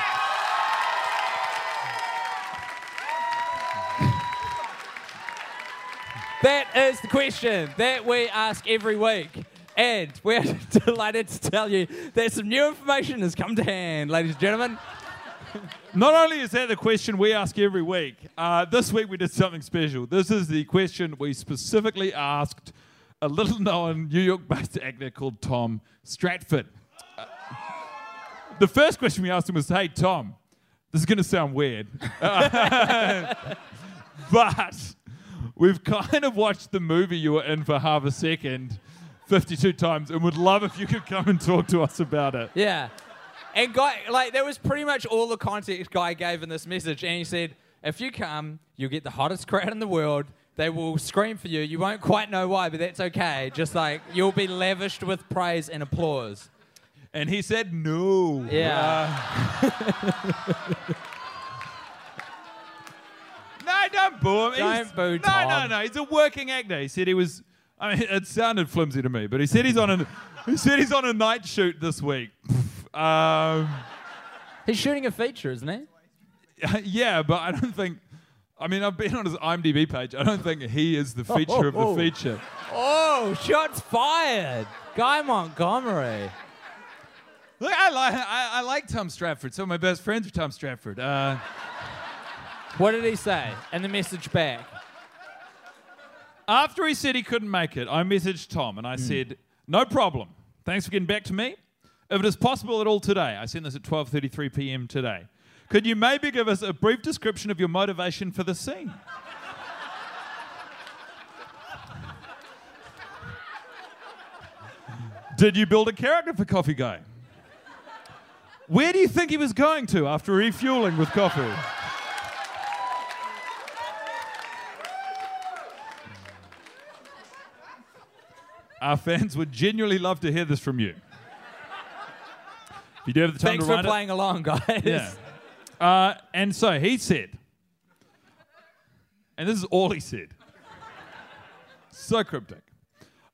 That is the question that we ask every week. And we're delighted to tell you that some new information has come to hand, ladies and gentlemen. Not only is that the question we ask every week, uh, this week we did something special. This is the question we specifically asked a little known New York based actor called Tom Stratford. Uh, the first question we asked him was Hey, Tom, this is going to sound weird, but we've kind of watched the movie you were in for half a second 52 times and would love if you could come and talk to us about it. Yeah. And guy, like that was pretty much all the context guy gave in this message. And he said, if you come, you'll get the hottest crowd in the world. They will scream for you. You won't quite know why, but that's okay. Just like you'll be lavished with praise and applause. And he said no. Yeah. No, don't boo him. Don't He's- boo No, Tom. no, no. He's a working actor. He said he was. I mean, it sounded flimsy to me, but he said he's on a. he said he's on a night shoot this week. um, He's shooting a feature, isn't he? yeah, but I don't think. I mean, I've been on his IMDb page. I don't think he is the feature of Oh. the feature. Oh, shots fired. Guy Montgomery. Look, I like I, I like Tom Stratford. Some of my best friends are Tom Stratford. Uh, What did he say? And the message back. After he said he couldn't make it, I messaged Tom and I said, "No problem. Thanks for getting back to me. If it is possible at all today, I sent this at 12:33 p.m. today. Could you maybe give us a brief description of your motivation for the scene?" Did you build a character for Coffee Guy? Where do you think he was going to after refueling with coffee? Our fans would genuinely love to hear this from you. You do have the time Thanks to for write playing along, guys. Yeah. Uh, and so he said, and this is all he said. So cryptic.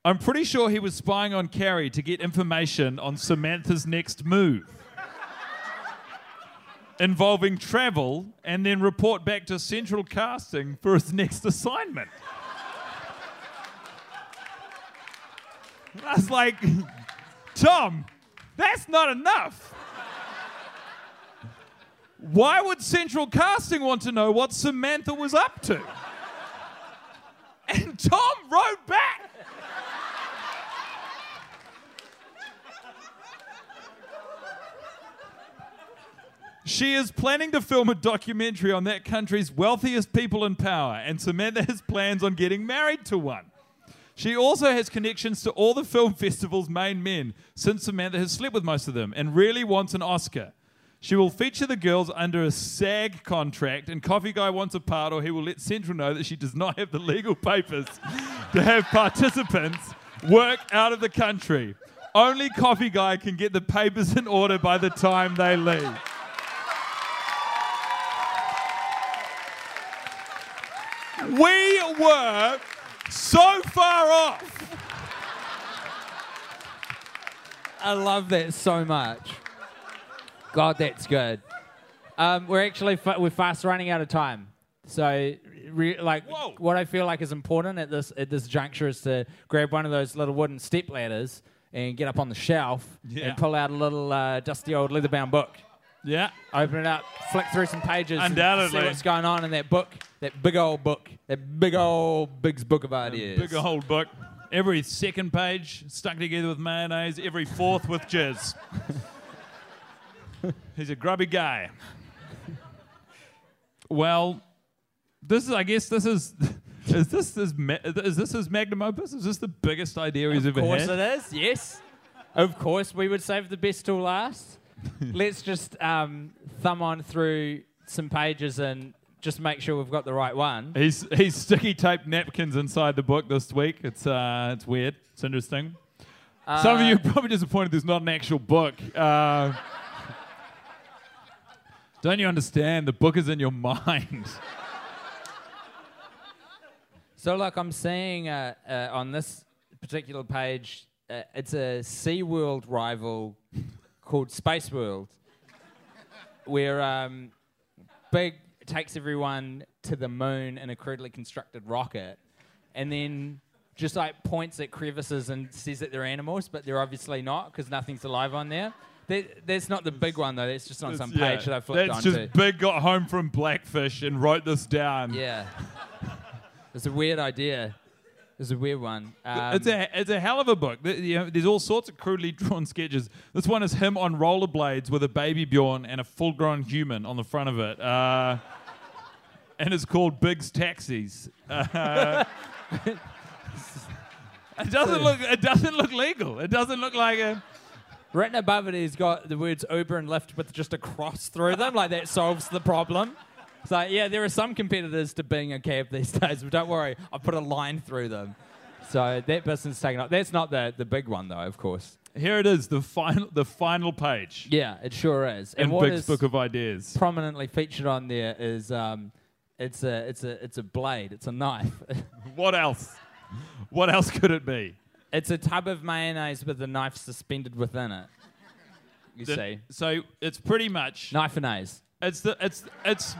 I'm pretty sure he was spying on Carrie to get information on Samantha's next move. involving travel and then report back to central casting for his next assignment. That's like, Tom, that's not enough. Why would central casting want to know what Samantha was up to? And Tom wrote back. She is planning to film a documentary on that country's wealthiest people in power, and Samantha has plans on getting married to one. She also has connections to all the film festival's main men, since Samantha has slept with most of them and really wants an Oscar. She will feature the girls under a SAG contract, and Coffee Guy wants a part, or he will let Central know that she does not have the legal papers to have participants work out of the country. Only Coffee Guy can get the papers in order by the time they leave. We were so far off. I love that so much. God, that's good. Um, we're actually fa- we're fast running out of time. So, re- like, Whoa. what I feel like is important at this at this juncture is to grab one of those little wooden step ladders and get up on the shelf Yeah. and pull out a little uh, dusty old leather-bound book. Yeah. Open it up, flick through some pages, and Undoubtedly. see what's going on in that book, that big old book, that big old Big's book of ideas. Big old book. Every second page stuck together with mayonnaise, every fourth with jizz. He's a grubby guy. Well, this is, I guess, this is. Is this his, is this his magnum opus? Is this the biggest idea he's Of ever had? Of course it is. Yes. Of course, we would save the best till last. Let's just um, thumb on through some pages and just make sure we've got the right one. He's he's sticky taped napkins inside the book this week. It's uh it's weird. It's interesting. Some of Uh, you are probably disappointed there's not an actual book. Uh, don't you understand? The book is in your mind. So, like I'm seeing uh, uh, on this particular page, uh, it's a SeaWorld rival called Space World, where um, Big takes everyone to the moon in a crudely constructed rocket, and then just like points at crevices and says that they're animals, but they're obviously not because nothing's alive on there. That, that's not the big one though. That's just on some Yeah, page that I flipped That's onto. just Big got home from Blackfish and wrote this down. Yeah. It's a weird idea. It's a weird one. Um, it's a it's a hell of a book. You know, there's all sorts of crudely drawn sketches. This one is him on rollerblades with a baby Bjorn and a full-grown human on the front of it, uh, and it's called Big's Taxis. Uh, it doesn't look it doesn't look legal. It doesn't look like a. written above it, he's got the words Uber and Lyft with just a cross through them. like that solves the problem. So yeah, there are some competitors to being a cab these days, but don't worry, I put a line through them. So that person's taken up. That's not the the big one though, of course. Here it is, the final the final page Yeah, it sure is. in And what Big's is book of ideas. prominently featured on there is um, it's a it's a it's a blade. It's a knife. What else? What else could it be? it's a tub of mayonnaise with a knife suspended within it. You The- see, So it's pretty much knife and. It's the it's it's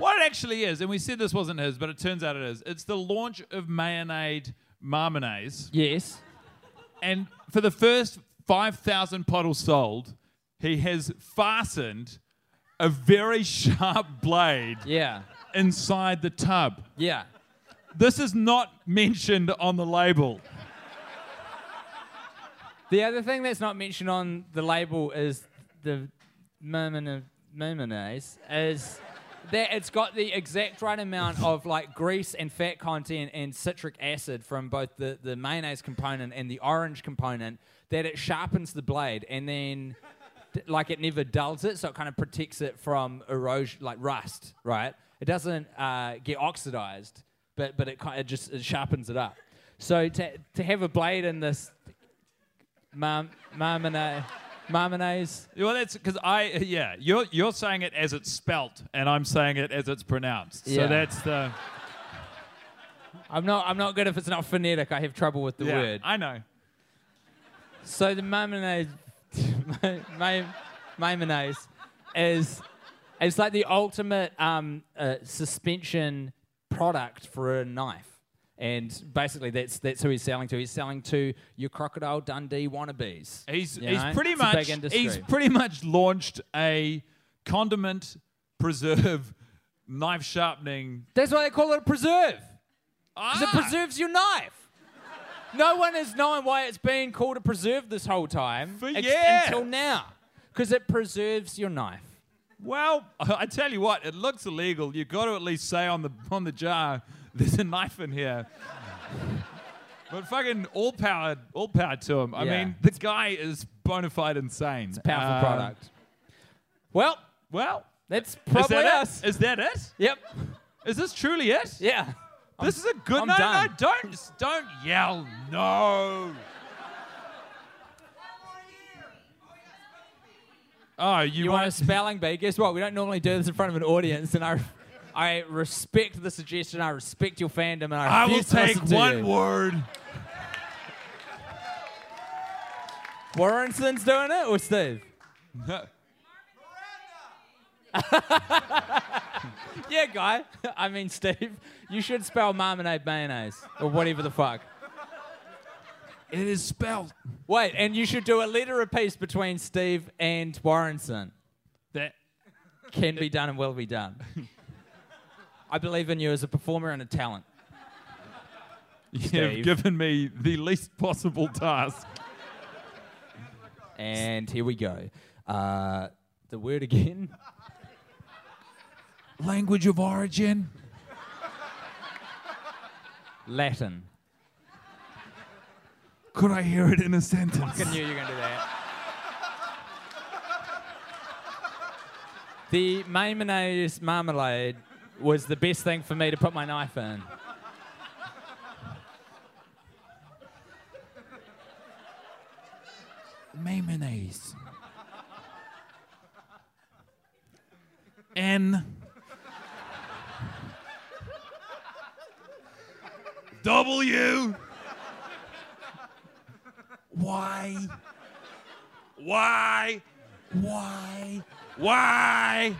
what it actually is, and we said this wasn't his, but it turns out it is. It's the launch of Mayonnaise Marmonaise, Yes. and for the first five thousand bottles sold, he has fastened a very sharp blade Yeah. inside the tub. Yeah. This is not mentioned on the label. The other thing that's not mentioned on the label is the mermana- mayonnaise is that it's got the exact right amount of like grease and fat content and citric acid from both the, the mayonnaise component and the orange component that it sharpens the blade and then like it never dulls it so it kind of protects it from erosion like rust right? It doesn't uh, get oxidized but but it, kind of just it sharpens it up. So to, to have a blade in this Mar- marmona- marmonaise. Well, that's because I yeah you're you're saying it as it's spelt, and I'm saying it as it's pronounced. So that's the I'm not. I'm not good if it's not phonetic. I have trouble with the yeah, word. I know. So the marmonaise, ma- ma- mayonnaise, is It's like the ultimate um, uh, suspension product for a knife. And basically, that's that's who he's selling to. He's selling to your crocodile Dundee wannabes. He's You he's know? pretty It's much he's pretty much launched a condiment preserve knife sharpening. That's why they call it a preserve. Because it Ah! preserves your knife. No one has known why it's been called a preserve this whole time For ex- years. until now. Because it preserves your knife. Well, I tell you what, it looks illegal. You've got to at least say on the on the jar, "There's a knife in here." but fucking all power, all power to him. I Yeah. mean, the guy is bona fide insane. Powerful Uh, product. Well, Well, that's is probably that us. it? Is that it? Yep. Is this truly it? Yeah. This is a good. I'm no, done. no, don't don't yell. No. Oh, you, You want a want spelling bee? Guess what? We don't normally do this in front of an audience, and I, I respect the suggestion. I respect your fandom, and I I will take one you. word. Warrenson's doing it, or Steve? Yeah, guy. I mean, Steve. You should spell marmalade mayonnaise or whatever the fuck. It is spelled Wait, and you should do a letter apiece between Steve and Warrenson. that. Can be done and will be done. I believe in you as a performer and a talent. You've Steve. given me the least possible task. And here we go. Uh, the word again. Language of origin. Latin. Could I hear it in a sentence? I knew you were going to do that. The mayonnaise marmalade was the best thing for me to put my knife in. Mayonnaise. N. W. Y. Y. Y. Y.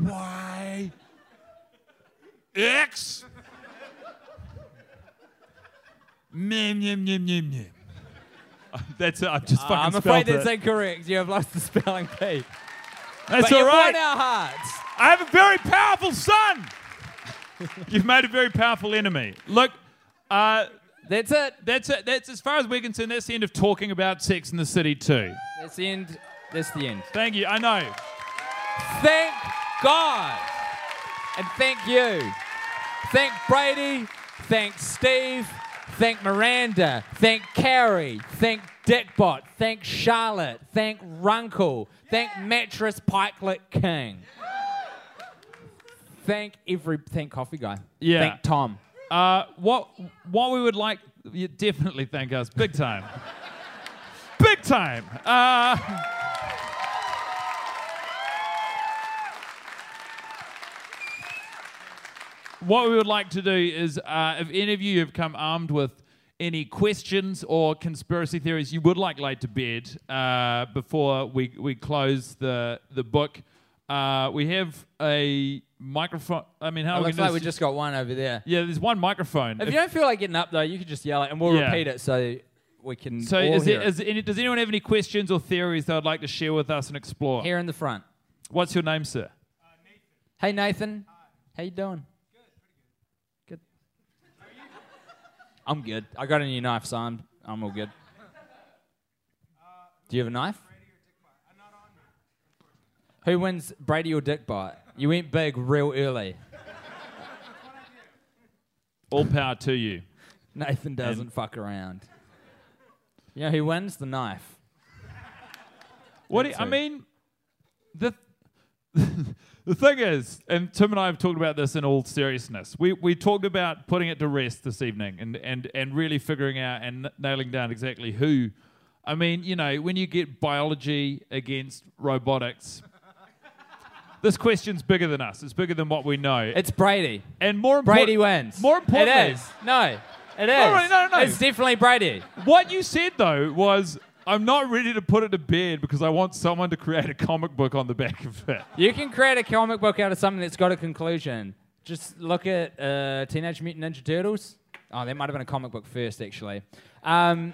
Y. X. Mim, mim, mim, mim, mim. That's it. I've just fucking I'm spelled afraid it. that's incorrect. You have lost the spelling bee. That's but all you've won our hearts. I have a very powerful son. You've made a very powerful enemy. Look, uh, That's it. that's it. That's as far as we're concerned. That's the end of talking about Sex and the City 2. That's the end. That's the end. Thank you. I know. Thank God. And thank you. Thank Brady. Thank Steve. Thank Miranda. Thank Carrie. Thank Dickbot. Thank Charlotte. Thank Runkle. Thank Mattress Pikelet King. Thank every. Thank Coffee Guy. Yeah. Thank Tom. Uh, what what we would like, you definitely thank us big time, big time. Uh, what we would like to do is, uh, if any of you have come armed with any questions or conspiracy theories you would like laid to bed uh, before we, we close the the book, uh, we have a microphone. I mean, how It are we looks gonna like we just got one over there. yeah, there's one microphone. If If- you don't feel like getting up though, you could just yell it, and we'll Yeah. repeat it so we can. so, is hear there, it. is any, does anyone have any questions or theories they would like to share with us and explore? here in the front? What's your name, sir? Hey Nathan, how you doing? Good. Good. I'm good. I got a new knife, so I'm I'm all good. Do you have a knife? Who wins, Brady or Dick Bite? You went big real early. All power to you. Nathan doesn't fuck around. You know who wins? The knife. What do you, I mean, the the thing is, and Tim and I have talked about this in all seriousness. We we talked about putting it to rest this evening and and and really figuring out and nailing down exactly who. I mean, you know, when you get biology against robotics, this question's bigger than us. It's bigger than what we know. It's Brady. and more important, Brady wins. More importantly, it is. No, it is. no, no, no. It's definitely Brady. What you said though was I'm not ready to put it to bed because I want someone to create a comic book on the back of it. You can create a comic book out of something that's got a conclusion. Just look at uh, Teenage Mutant Ninja Turtles. Oh, that might have been a comic book first, actually. Um,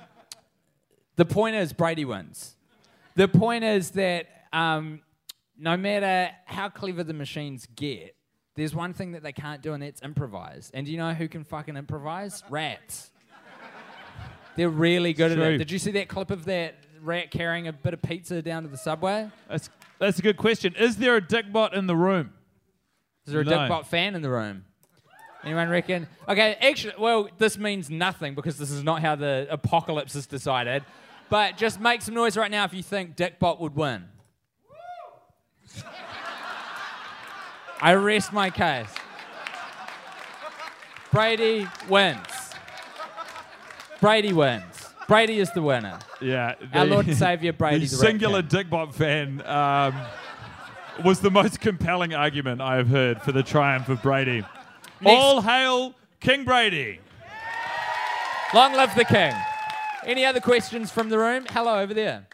the point is, Brady wins. The point is that um, no matter how clever the machines get, there's one thing that they can't do, and that's improvise. And do you know who can fucking improvise? Rats. They're really good at it. Did you see that clip of that rat carrying a bit of pizza down to the subway? That's that's a good question. Is there a dickbot in the room? Is there a No. Dickbot fan in the room? Anyone reckon? Okay, actually, well, this means nothing because this is not how the apocalypse is decided. But just make some noise right now if you think Dickbot would win. I rest my case. Brady wins. Brady wins. Brady is the winner. Yeah. Our Lord and Savior Brady, the the singular dickbot fan um, was the most compelling argument I have heard for the triumph of Brady. All hail King Brady. Long live the king. Any other questions from the room? Hello, over there.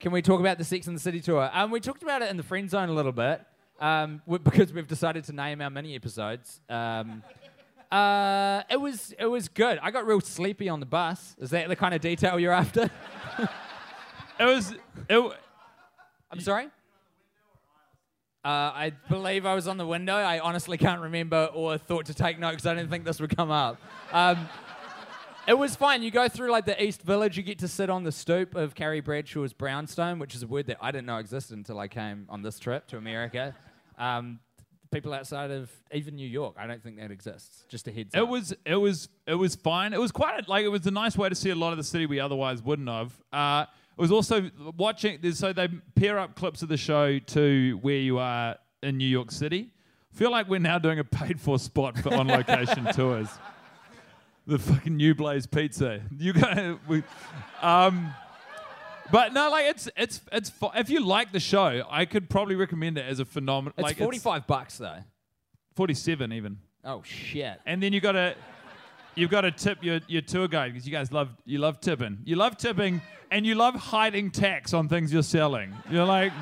Can we talk about the Sex and the City tour? Um, we talked about it in the friend zone a little bit um, w- because we've decided to name our mini episodes. Um, uh, it was it was good. I got real sleepy on the bus. Is that the kind of detail you're after? It was. It, I'm sorry. Uh, I believe I was on the window. I honestly can't remember or thought to take note because I didn't think this would come up. Um, it was fine. You go through like the East Village. You get to sit on the stoop of Carrie Bradshaw's brownstone, which is a word that I didn't know existed until I came on this trip to America. Um, people outside of even New York, I don't think that exists. Just a heads it up. was. It was. It was fine. It was quite a, like it was a nice way to see a lot of the city we otherwise wouldn't have. Uh, it was also watching. So they pair up clips of the show to where you are in New York City. feel like we're now doing a paid-for spot for on-location tours. The fucking New Blaze Pizza. You go. We, um, but no, like it's it's it's. fu- If you like the show, I could probably recommend it as a phenomenal. It's like 45 bucks though. forty-seven even. Oh shit. And then you got to you've got to tip your, your tour guide because you guys love you love tipping. You love tipping and you love hiding tax on things you're selling. You're like,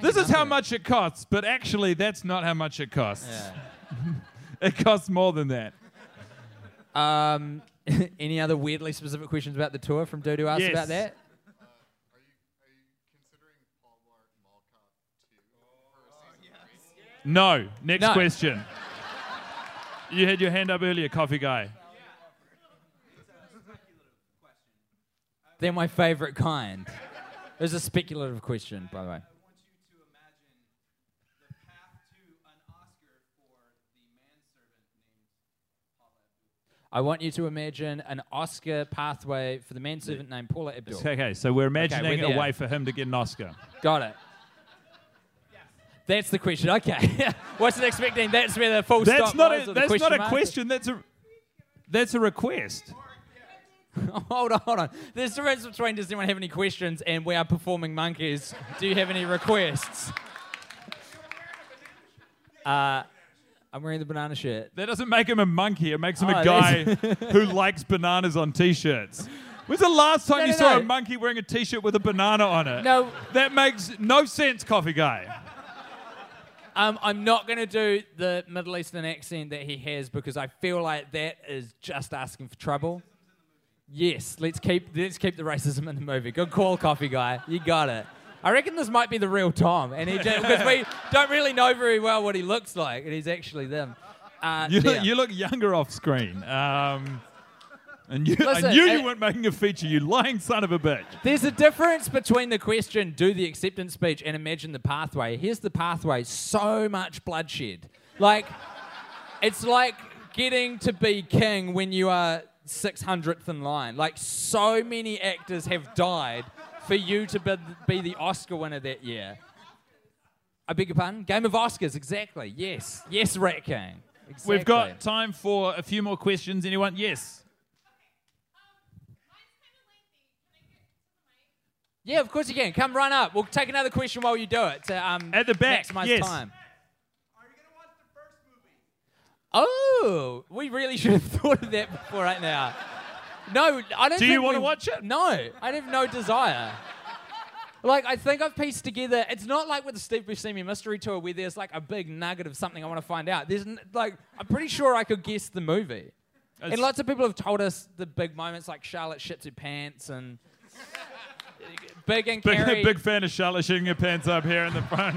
this is how much it costs, but actually that's not how much it costs. Yeah. It costs more than that. Um, any other weirdly specific questions about the tour from Dodo asked Yes. about that? Are you are you considering Paul Blart Mall Cop 2 for season three? No. Next No. question. You had your hand up earlier, coffee guy. They're my favorite kind. It was a speculative question, by the way. I want you to imagine the path to an Oscar for the manservant named Paula Abdul. I want you to imagine an Oscar pathway for the manservant named Paula Abdul. Okay, so we're imagining we're a way for him to get an Oscar. Got it. That's the question. Okay. Wasn't expecting that's where the full That's stop not a, or the that's not question a mark. question. That's a that's a request. hold on, hold on. There's a difference between does anyone have any questions and we are performing monkeys. Do you have any requests? Uh, I'm wearing the banana shirt. That doesn't make him a monkey. It makes him Oh, a guy who likes bananas on t-shirts. When's the last time No, you no, saw no. a monkey wearing a t-shirt with a banana on it? No. That makes no sense, coffee guy. Um, I'm not going to do the Middle Eastern accent that he has because I feel like that is just asking for trouble. Yes, let's keep let's keep the racism in the movie. Good call, coffee guy. You got it. I reckon this might be the real Tom, and he because we don't really know very well what he looks like, and he's actually them. Uh, You, look, you look younger off screen. Um, and you, Listen, I knew you weren't making a feature, you lying son of a bitch. There's a difference between the question, do the acceptance speech, and imagine the pathway. Here's the pathway so much bloodshed. Like, it's like getting to be king when you are 600th in line. Like, so many actors have died for you to be, be the Oscar winner that year. I beg your pardon? Game of Oscars, exactly. Yes. Yes, Rat King. Exactly. We've got time for a few more questions. Anyone? Yes. Yeah, of course you can. Come run up. We'll take another question while you do it to um, At the back, maximize yes. time. Oh, we really should have thought of that before right now. No, I don't. Do you wanna watch it? No, I have no desire. Like I think I've pieced together. It's not like with the Steve Buscemi mystery tour where there's like a big nugget of something I want to find out. There's n- like I'm pretty sure I could guess the movie. It's- and lots of people have told us the big moments like Charlotte shits her pants and Big and Big, big fan of Charlotte shitting her pants up here in the front.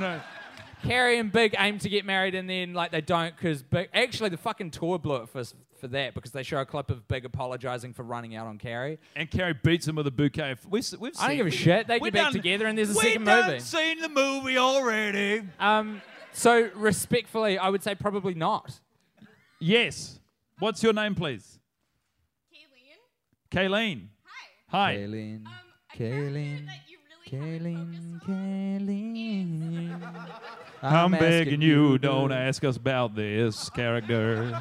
Row. Carrie and Big aim to get married and then like they don't because Big actually the fucking tour blew it for for that because they show a clip of Big apologizing for running out on Carrie. And Carrie beats him with a bouquet. We've, s- we've I don't give a shit. They get back done- together and there's a we second done movie. seen the movie already. Um, so respectfully, I would say probably not. Yes. What's your name, please? Kayleen. Kayleen. Hi. Hi. Kayleen. Um, a character Kaylin, that you really haven't Kaylin, focused on Kaylin. I'm, begging asking you, don't ask us about this character. A character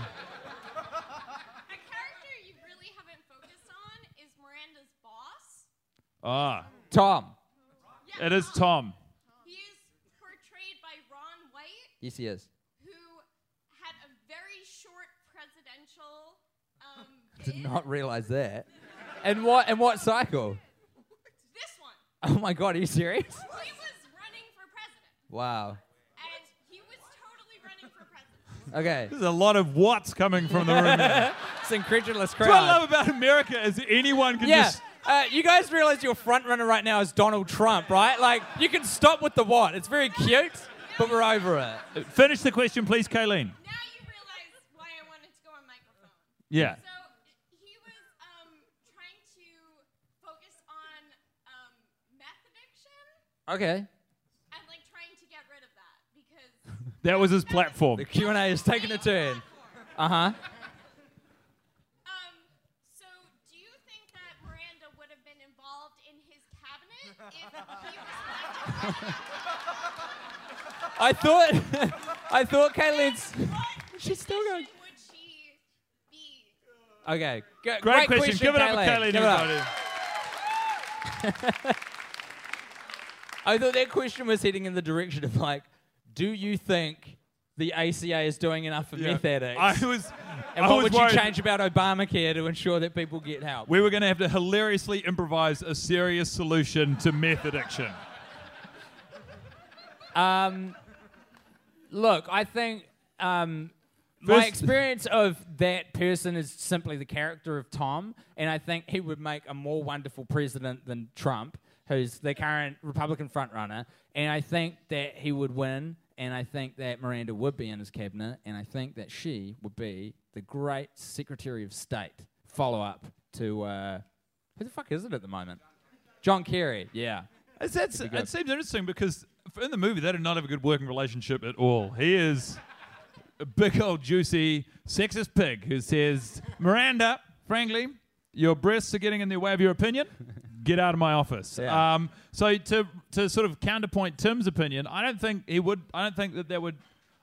you really haven't focused on is Miranda's boss. ah, Tom. Yeah, it is Tom. He is portrayed by Ron White, Yes, he is. who had a very short presidential um, Did not realize that. And what? And what cycle? This one. Oh my god, are you serious? He was running for president, Wow. and he was totally running for president. Okay. There's a lot of what's coming from the room. That's It's incredulous crowd. what I love about America is anyone can Yeah. just. Uh, you guys realize your front runner right now is Donald Trump, right? Like, you can stop with the what. It's very cute, but we're over it. Finish the question, please, Kayleen. Now you realize why I wanted to go on microphone. Yeah. So he was um, trying to focus on um, meth addiction Okay. and like trying to get rid of that because That was his platform. The Q&A is taking a turn. Uh-huh. um, so do you think that Miranda would have been involved in his cabinet if he was I thought... I thought Kayleen's... president? What She's still going. Would she be? Okay. G- Great, question. Give it up for Kayleen, Give it up. everybody. I thought that question was heading in the direction of like, do you think the ACA is doing enough for meth addicts? I was. and I what would you change about Obamacare to ensure that people get help? We were going to have to hilariously improvise a serious solution to meth addiction. Um, look, I think um, my experience of that person is simply the character of Tom, and I think he would make a more wonderful president than Trump, who's the current Republican frontrunner. And I think that he would win, and I think that Miranda would be in his cabinet, and I think that she would be the great Secretary of State. Follow up to uh, who the fuck is it at the moment? John Kerry. Yeah. It's, that's, it seems interesting because in the movie they did not have a good working relationship at all. He is a big old juicy sexist pig who says, Miranda, frankly, your breasts are getting in the way of your opinion. Get out of my office. Yeah. Um, so to to sort of counterpoint Tim's opinion, I don't think he would. I don't think that that would.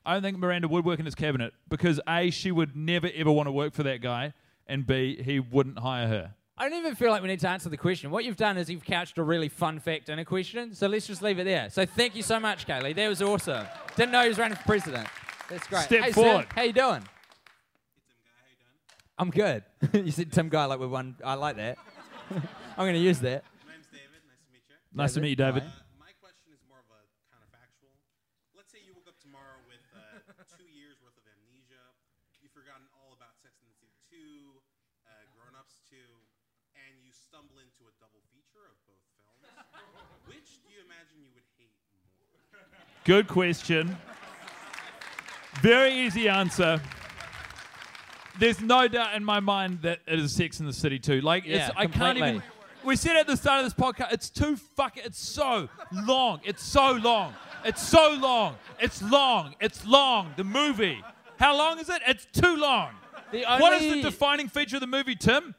I don't think Miranda would work in his cabinet because a she would never ever want to work for that guy, and b he wouldn't hire her. I don't even feel like we need to answer the question. What you've done is you've couched a really fun fact in a question, so let's just leave it there. So thank you so much, Kaylee. That was awesome. Didn't know he was running for president. That's great. Step hey, forward. Sir, how you doing? I'm good. you said Tim Guy like with one. I like that. I'm going to use that. My name's David. Nice to meet you. Nice to meet you, David. Uh, my question is more of a counterfactual. Let's say you woke up tomorrow with uh, two years worth of amnesia. You've forgotten all about Sex and the City 2, uh, Grown Ups 2, and you stumble into a double feature of both films. Which do you imagine you would hate more? Good question. Very easy answer. There's no doubt in my mind that it is Sex and the City 2. Like, Yeah, it's, I can't even. We said at the start of this podcast, it's too fucking. It's so long. It's so long. It's so long. It's long. It's long. The movie. How long is it? It's too long. The what is the defining feature of the movie, Tim?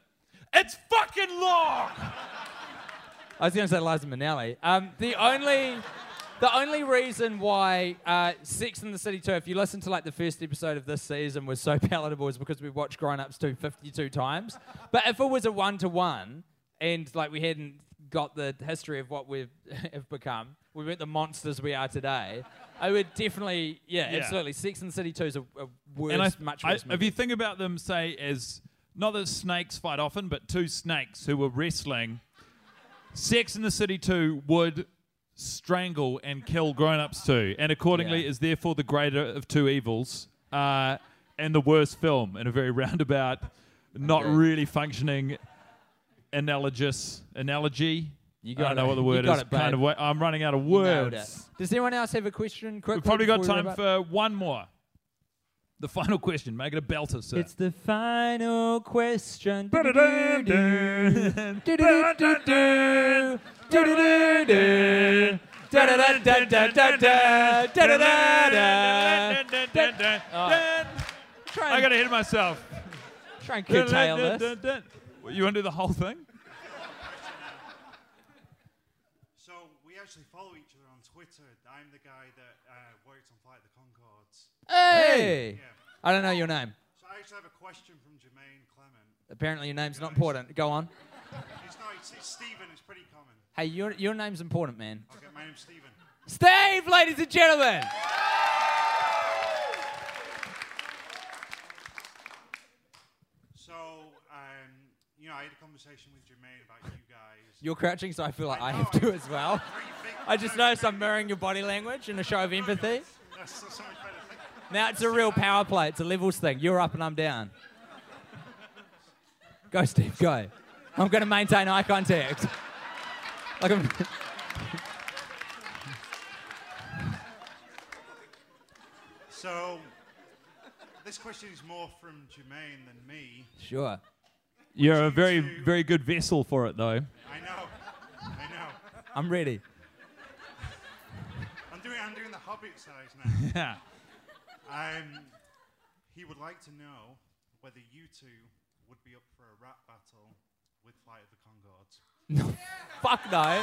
It's fucking long. I was going to say Liza Minnelli. Um, the only, the only reason why uh, Sex in the City 2, if you listen to like the first episode of this season, was so palatable is because we watched Grown Ups 2 52 times. But if it was a one to one and like we hadn't got the history of what we've become, we weren't the monsters we are today. I would definitely, yeah, Yeah. absolutely. Sex and the City Two is a, a worse, and I, much I- worse if you think about them, say as not that snakes fight often, but two snakes who were wrestling, Sex in the City two would strangle and kill grown-ups too, and accordingly Yeah. is therefore the greater of two evils, uh, and the worst film in a very roundabout, not Agreed. really functioning analogous analogy. You I got don't know it. what the word is. it, kind of way. I'm running out of words. Does anyone else have a question? Quickly, We've probably got we time for one more. The final question. Make it a belter, sir. It's the final question. I gotta hit myself. Try and curtail this. You want to do the whole thing? So we actually follow each other on Twitter. I'm the guy that uh, works on Flight of the Conchords. Hey! Yeah. I don't know your name. So I actually have a question from Jermaine Clement. Apparently, your name's not important. Go on. It's not. It's, it's Stephen. It's pretty common. Hey, your, your name's important, man. Okay, my name's Stephen. Steve, ladies and gentlemen. So, um, you know, I had a conversation with Jermaine about you guys. You're crouching, so I feel like I know, have to as well. I just noticed I'm mirroring your body language in a show of empathy. That's so, so much better. Now it's a real power play. It's a levels thing. You're up and I'm down. Go, Steve. Go. I'm going to maintain eye contact. Like I'm. So, this question is more from Jermaine than me. Sure. You're a very, very good vessel for it, though. I know. I know. I'm ready. I'm doing. I'm doing the Hobbit size now. Yeah. Um, he would like to know whether you two would be up for a rap battle with Flight of the Conchords. Fuck no.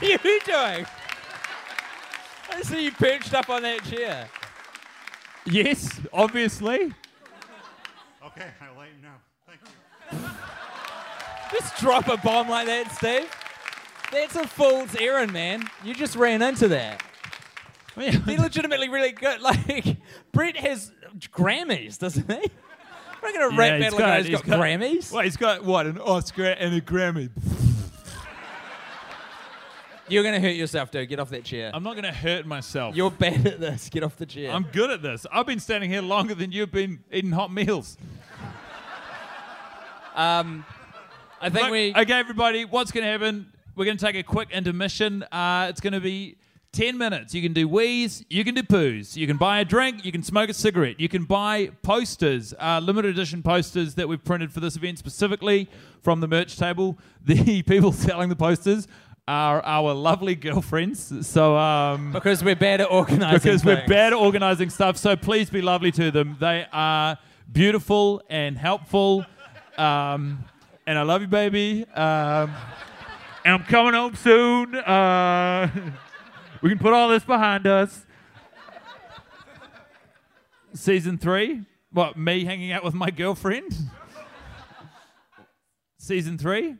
what are you doing? I see you perched up on that chair. Yes, obviously. Okay, I'll let you know. Thank you. Just drop a bomb like that, Steve. That's a fool's errand, man. You just ran into that. They're legitimately really good. Like Brett has Grammys, doesn't he? We're not gonna rap battle a guy who's got, Grammys. Well, he's got what? An Oscar and a Grammy. You're gonna hurt yourself, dude. Get off that chair. I'm not going to hurt myself. You're bad at this. Get off the chair. I'm good at this. I've been standing here longer than you've been eating hot meals. um, I think Look, we. okay, everybody, what's going to happen? We're going to take a quick intermission. Uh, it's going to be 10 minutes. You can do wheeze, you can do poos, you can buy a drink, you can smoke a cigarette, you can buy posters, uh, limited edition posters that we've printed for this event specifically from the merch table. The people selling the posters are our lovely girlfriends. So, um, because we're bad at organizing. because we're bad at organizing stuff. So please be lovely to them. They are beautiful and helpful. Um, and I love you, baby. Um, and I'm coming home soon. Uh, we can put all this behind us. Season three. What, me hanging out with my girlfriend? Season three?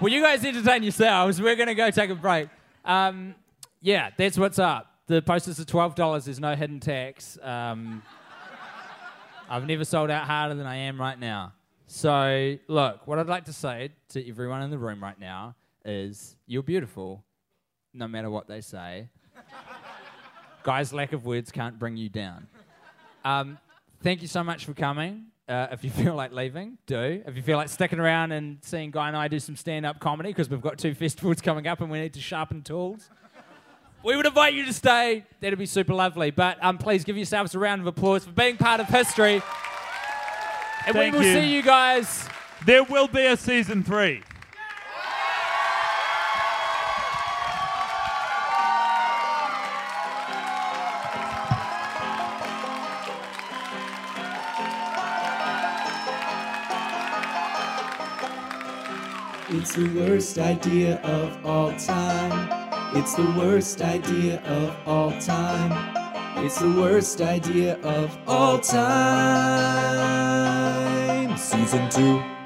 Well, you guys entertain yourselves. We're going to go take a break. Um, yeah, that's what's up. The posters are twelve dollars. There's no hidden tax. Um, I've never sold out harder than I am right now. So, look, what I'd like to say to everyone in the room right now is, you're beautiful, no matter what they say. Guys' lack of words can't bring you down. Um, thank you so much for coming. Uh, if you feel like leaving, do. If you feel like sticking around and seeing Guy and I do some stand up comedy, because we've got two festivals coming up and we need to sharpen tools, we would invite you to stay. That'd be super lovely. But um, please give yourselves a round of applause for being part of history. And Thank we will you. see you guys. There will be a season three. It's the worst idea of all time. It's the worst idea of all time. It's the worst idea of all time. Season 2.